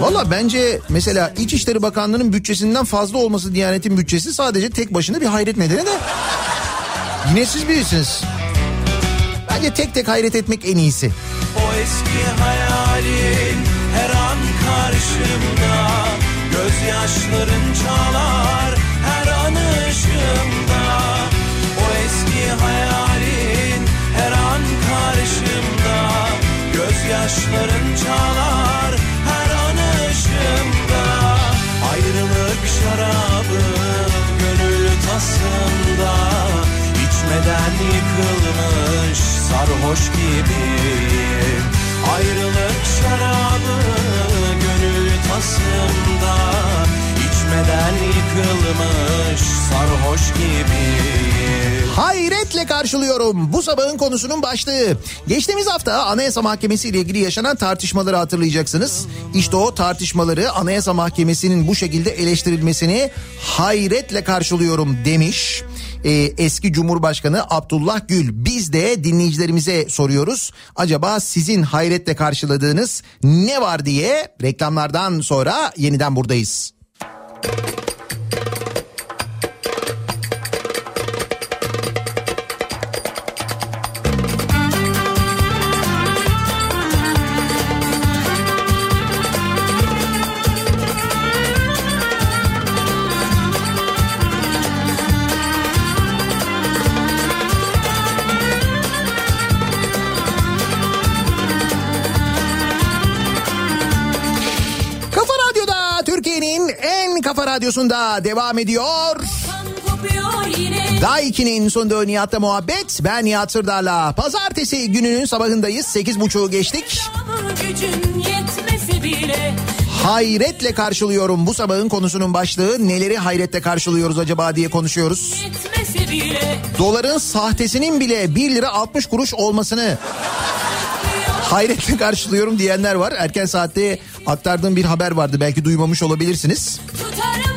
Valla bence mesela İçişleri Bakanlığı'nın bütçesinden fazla olması Diyanet'in bütçesi sadece tek başına bir hayret nedeni de. Yine siz bilirsiniz. Bence tek tek hayret etmek en iyisi. O eski hayalin karşımda. Gözyaşların çalar her an ışığımda. O eski hayalin her an karşımda. Gözyaşların çalar her an ışığımda. Ayrılık şarabı gönül tasımda İçmeden yıkılmış sarhoş gibiyim Ayrılık şarabı gönül tasımda İçmeden yıkılmış sarhoş gibiyim Hayretle karşılıyorum. Bu sabahın konusunun başlığı. Geçtiğimiz hafta Anayasa Mahkemesi ile ilgili yaşanan tartışmaları hatırlayacaksınız. İşte o tartışmaları Anayasa Mahkemesi'nin bu şekilde eleştirilmesini hayretle karşılıyorum demiş. Ee, eski Cumhurbaşkanı Abdullah Gül. Biz de dinleyicilerimize soruyoruz. Acaba sizin hayretle karşıladığınız ne var diye reklamlardan sonra yeniden buradayız. Kafa radyosunda devam ediyor. Yine Daiki'nin sunduğu Nihat'la muhabbet. Ben Nihat Sırdar'la. Pazartesi gününün sabahındayız. Sekiz buçuğu geçtik. Hayretle karşılıyorum. Bu sabahın konusunun başlığı neleri hayretle karşılıyoruz acaba diye konuşuyoruz. Doların sahtesinin bile 1 lira 60 kuruş olmasını hayretle karşılıyorum diyenler var. Erken saatte aktardığım bir haber vardı belki duymamış olabilirsiniz. Tutarım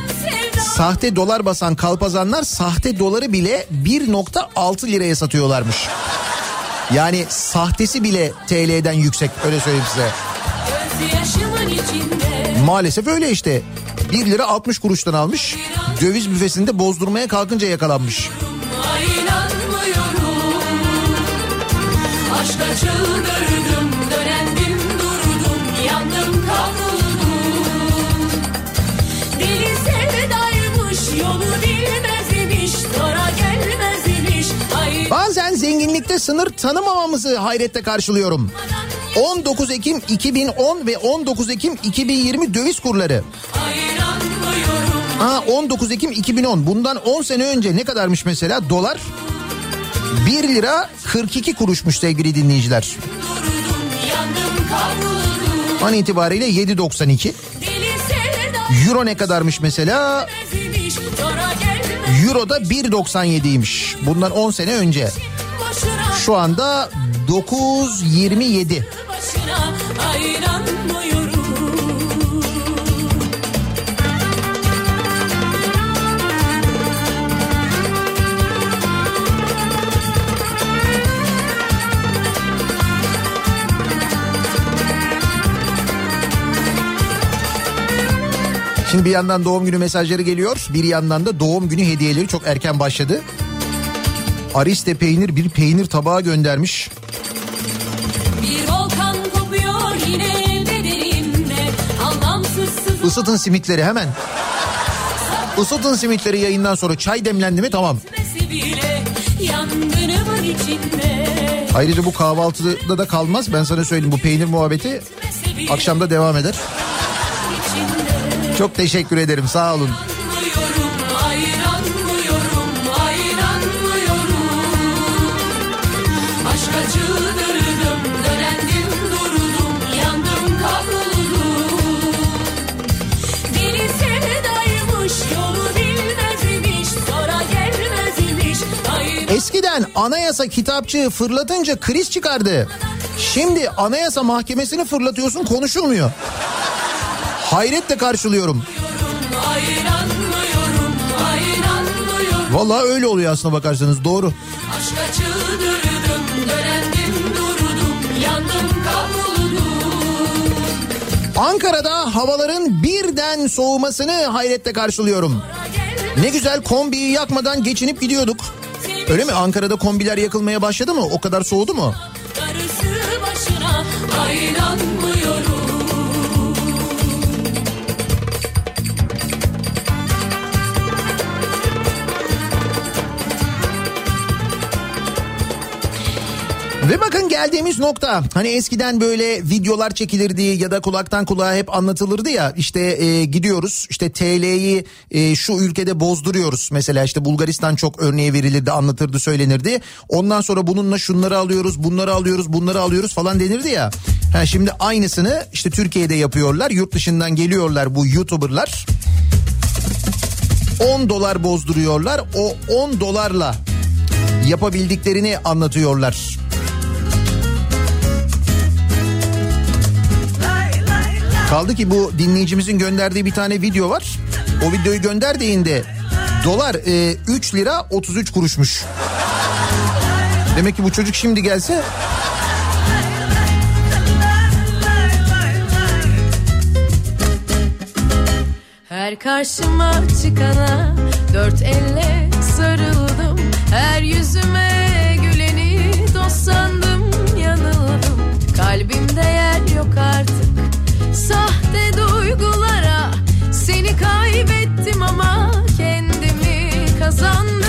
Sahte dolar basan kalpazanlar sahte doları bile 1.6 liraya satıyorlarmış. Yani sahtesi bile TL'den yüksek öyle söyleyeyim size. Maalesef öyle işte. 1 lira 60 kuruştan almış. Döviz büfesinde bozdurmaya kalkınca yakalanmış. Aşka çıldırdım Bazen zenginlikte sınır tanımamamızı hayretle karşılıyorum. 19 Ekim 2010 ve 19 Ekim 2020 döviz kurları. Ha 19 Ekim 2010 bundan 10 sene önce ne kadarmış mesela dolar? 1 lira 42 kuruşmuş sevgili dinleyiciler. An itibariyle 7.92. Deli sevda Euro ne kadarmış mesela? Euro da 1.97'ymiş. Bundan 10 sene önce. Şu anda 9.27. başına ayranmıyorum Şimdi bir yandan doğum günü mesajları geliyor. Bir yandan da doğum günü hediyeleri çok erken başladı. Ariste peynir bir peynir tabağı göndermiş. Bir volkan kopuyor yine bedenimde Isıtın simitleri hemen. Isıtın simitleri yayından sonra çay demlendi mi tamam. Ayrıca bu kahvaltıda da kalmaz. Ben sana söyleyeyim bu peynir muhabbeti akşamda devam eder. Çok teşekkür ederim sağ olun. Eskiden anayasa kitapçığı fırlatınca kriz çıkardı. Şimdi anayasa mahkemesini fırlatıyorsun konuşulmuyor. Hayretle karşılıyorum. Vallahi öyle oluyor aslına bakarsanız doğru. Aşka çıldırdım, dönendim durdum, yandım Ankara'da havaların birden soğumasını hayretle karşılıyorum. Ne güzel kombiyi yakmadan geçinip gidiyorduk. Öyle mi? Ankara'da kombiler yakılmaya başladı mı? O kadar soğudu mu? Darısı başına Ve bakın geldiğimiz nokta. Hani eskiden böyle videolar çekilirdi ya da kulaktan kulağa hep anlatılırdı ya. İşte e, gidiyoruz işte TL'yi e, şu ülkede bozduruyoruz. Mesela işte Bulgaristan çok örneği verilirdi anlatırdı söylenirdi. Ondan sonra bununla şunları alıyoruz bunları alıyoruz bunları alıyoruz falan denirdi ya. Ha, şimdi aynısını işte Türkiye'de yapıyorlar. Yurt dışından geliyorlar bu YouTuber'lar. 10 dolar bozduruyorlar. O 10 dolarla yapabildiklerini anlatıyorlar. Kaldı ki bu dinleyicimizin gönderdiği bir tane video var. O videoyu gönderdiğinde dolar e, 3 lira 33 kuruşmuş. Demek ki bu çocuk şimdi gelse Her karşıma çıkana dört elle sarıldım Her yüzüme güleni dost sandım yanıldım Kalbimde yer yok artık sahte duygulara Seni kaybettim ama kendimi kazandım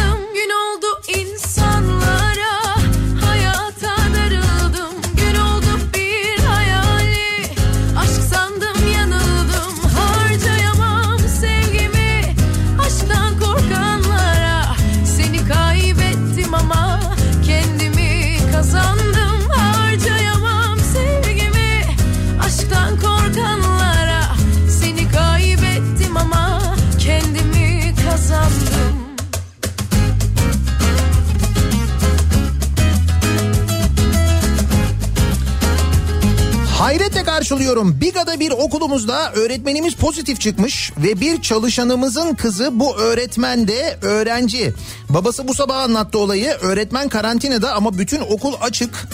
karşılıyorum. Biga'da bir okulumuzda öğretmenimiz pozitif çıkmış ve bir çalışanımızın kızı bu öğretmen de öğrenci. Babası bu sabah anlattı olayı. Öğretmen karantinada ama bütün okul açık.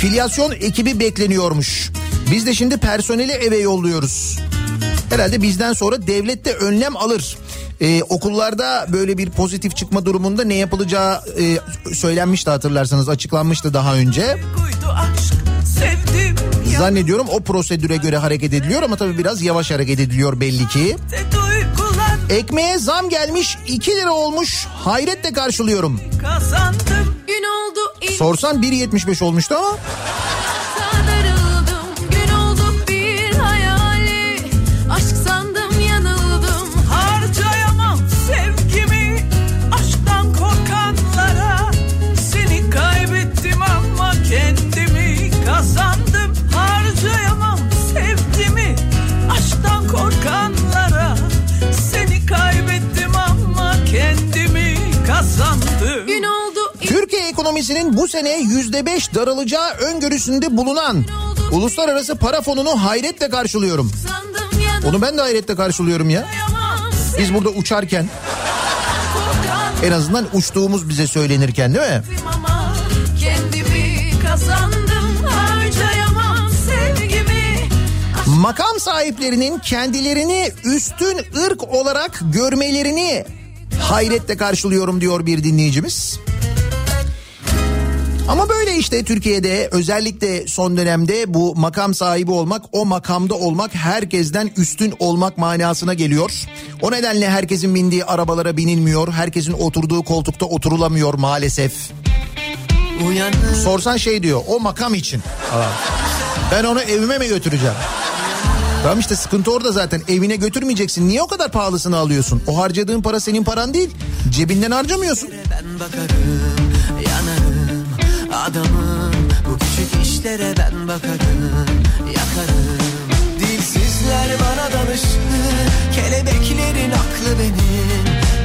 Filyasyon ekibi bekleniyormuş. Biz de şimdi personeli eve yolluyoruz. Herhalde bizden sonra devlet de önlem alır. Ee, okullarda böyle bir pozitif çıkma durumunda ne yapılacağı e, söylenmişti hatırlarsanız açıklanmıştı daha önce. Kuydu aşk sevdim Zannediyorum o prosedüre göre hareket ediliyor ama tabii biraz yavaş hareket ediliyor belli ki. Ekmeğe zam gelmiş 2 lira olmuş hayretle karşılıyorum. Sorsan 1.75 olmuştu ama ekonomisinin bu sene yüzde beş daralacağı öngörüsünde bulunan uluslararası para fonunu hayretle karşılıyorum. Onu ben de hayretle karşılıyorum ya. Biz burada uçarken en azından uçtuğumuz bize söylenirken değil mi? Makam sahiplerinin kendilerini üstün ırk olarak görmelerini hayretle karşılıyorum diyor bir dinleyicimiz. Ama böyle işte Türkiye'de özellikle son dönemde bu makam sahibi olmak, o makamda olmak herkesten üstün olmak manasına geliyor. O nedenle herkesin bindiği arabalara binilmiyor, herkesin oturduğu koltukta oturulamıyor maalesef. Uyanır Sorsan şey diyor, o makam için. Ben onu evime mi götüreceğim? Tamam işte sıkıntı orada zaten evine götürmeyeceksin. Niye o kadar pahalısını alıyorsun? O harcadığın para senin paran değil. Cebinden harcamıyorsun. ben bakarım adamım. Bu küçük işlere ben bakarım yakarım. Dilsizler bana danıştı kelebeklerin aklı benim.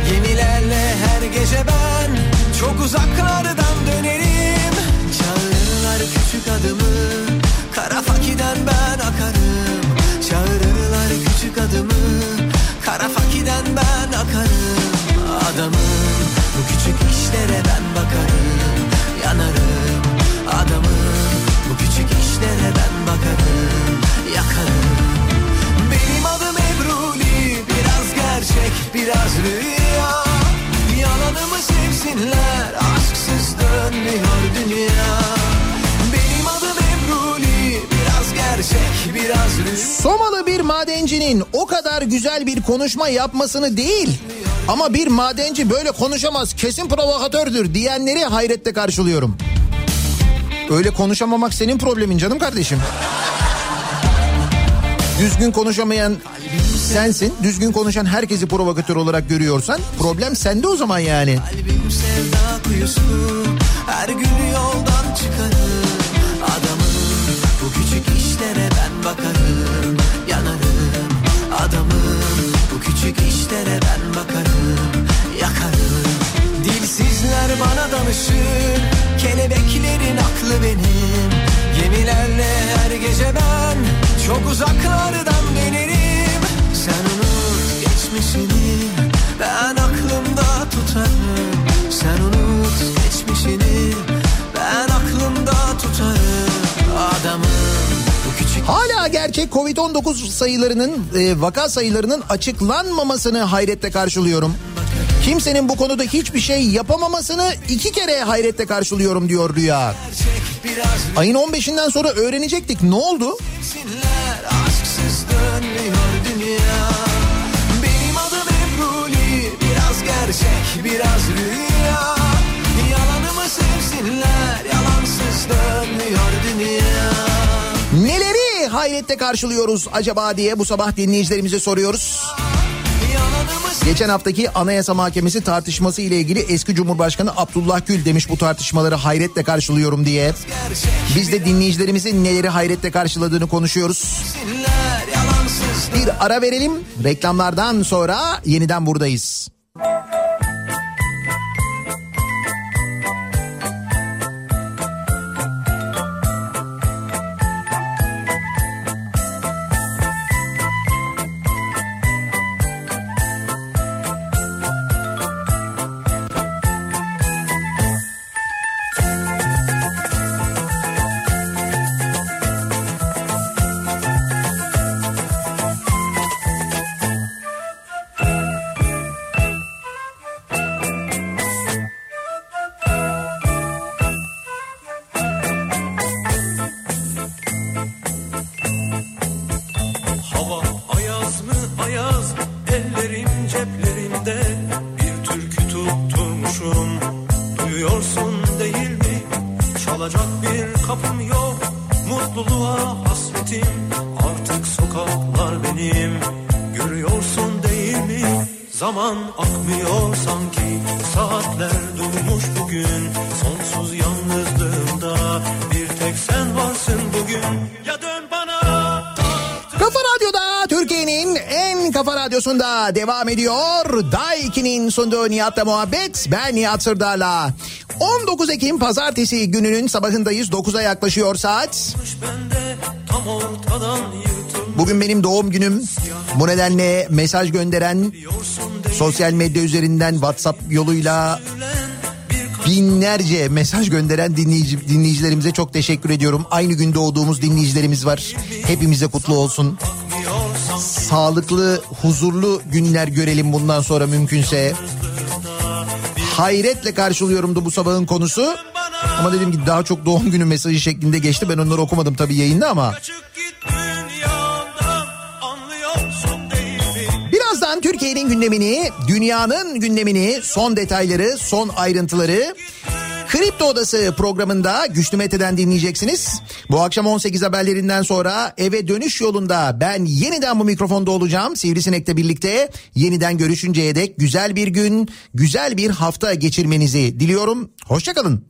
Gemilerle her gece ben çok uzaklardan dönerim. Çağırırlar küçük adımı kara fakiden ben akarım. Çağırırlar küçük adımı kara fakiden ben akarım. Adamım bu küçük işlere ben bakarım yanarım güzel bir konuşma yapmasını değil ama bir madenci böyle konuşamaz kesin provokatördür diyenleri hayretle karşılıyorum. Öyle konuşamamak senin problemin canım kardeşim. Düzgün konuşamayan sensin. Düzgün konuşan herkesi provokatör olarak görüyorsan problem sende o zaman yani. Kalbim sevda kuyusu Her gün yoldan Dilsizler bana danışır Kelebeklerin aklı benim. Gemilerle her gece ben Çok uzaklardan dönerim. Sen unut geçmişini Ben aklımda tutarım. Sen unut geçmişini Ben aklımda tutarım. Adamım Hala gerçek Covid-19 sayılarının e, vaka sayılarının açıklanmamasını hayretle karşılıyorum. Kimsenin bu konuda hiçbir şey yapamamasını iki kere hayretle karşılıyorum diyor Rüya. Ayın 15'inden sonra öğrenecektik. Ne oldu? Gerçek biraz rüya Yalanımı sevsinler Yalansız dönmüyor dünya Neleri hayretle karşılıyoruz acaba diye bu sabah dinleyicilerimize soruyoruz. Geçen haftaki Anayasa Mahkemesi tartışması ile ilgili eski Cumhurbaşkanı Abdullah Gül demiş bu tartışmaları hayretle karşılıyorum diye. Biz de dinleyicilerimizin neleri hayretle karşıladığını konuşuyoruz. Bir ara verelim. Reklamlardan sonra yeniden buradayız. Devam ediyor. Day 2'nin sunduğu Nihat'la muhabbet. Ben Nihat Sırdar'la. 19 Ekim pazartesi gününün sabahındayız. 9'a yaklaşıyor saat. Bugün benim doğum günüm. Bu nedenle mesaj gönderen sosyal medya üzerinden WhatsApp yoluyla binlerce mesaj gönderen dinleyici, dinleyicilerimize çok teşekkür ediyorum. Aynı gün doğduğumuz dinleyicilerimiz var. Hepimize kutlu olsun. Sağlıklı, huzurlu günler görelim bundan sonra mümkünse. Hayretle karşılıyorumdu bu sabahın konusu. Ama dedim ki daha çok doğum günü mesajı şeklinde geçti. Ben onları okumadım tabii yayında ama. Birazdan Türkiye'nin gündemini, dünyanın gündemini, son detayları, son ayrıntıları Kripto Odası programında Güçlü Mete'den dinleyeceksiniz. Bu akşam 18 haberlerinden sonra eve dönüş yolunda ben yeniden bu mikrofonda olacağım. Sivrisinek'le birlikte yeniden görüşünceye dek güzel bir gün, güzel bir hafta geçirmenizi diliyorum. Hoşçakalın.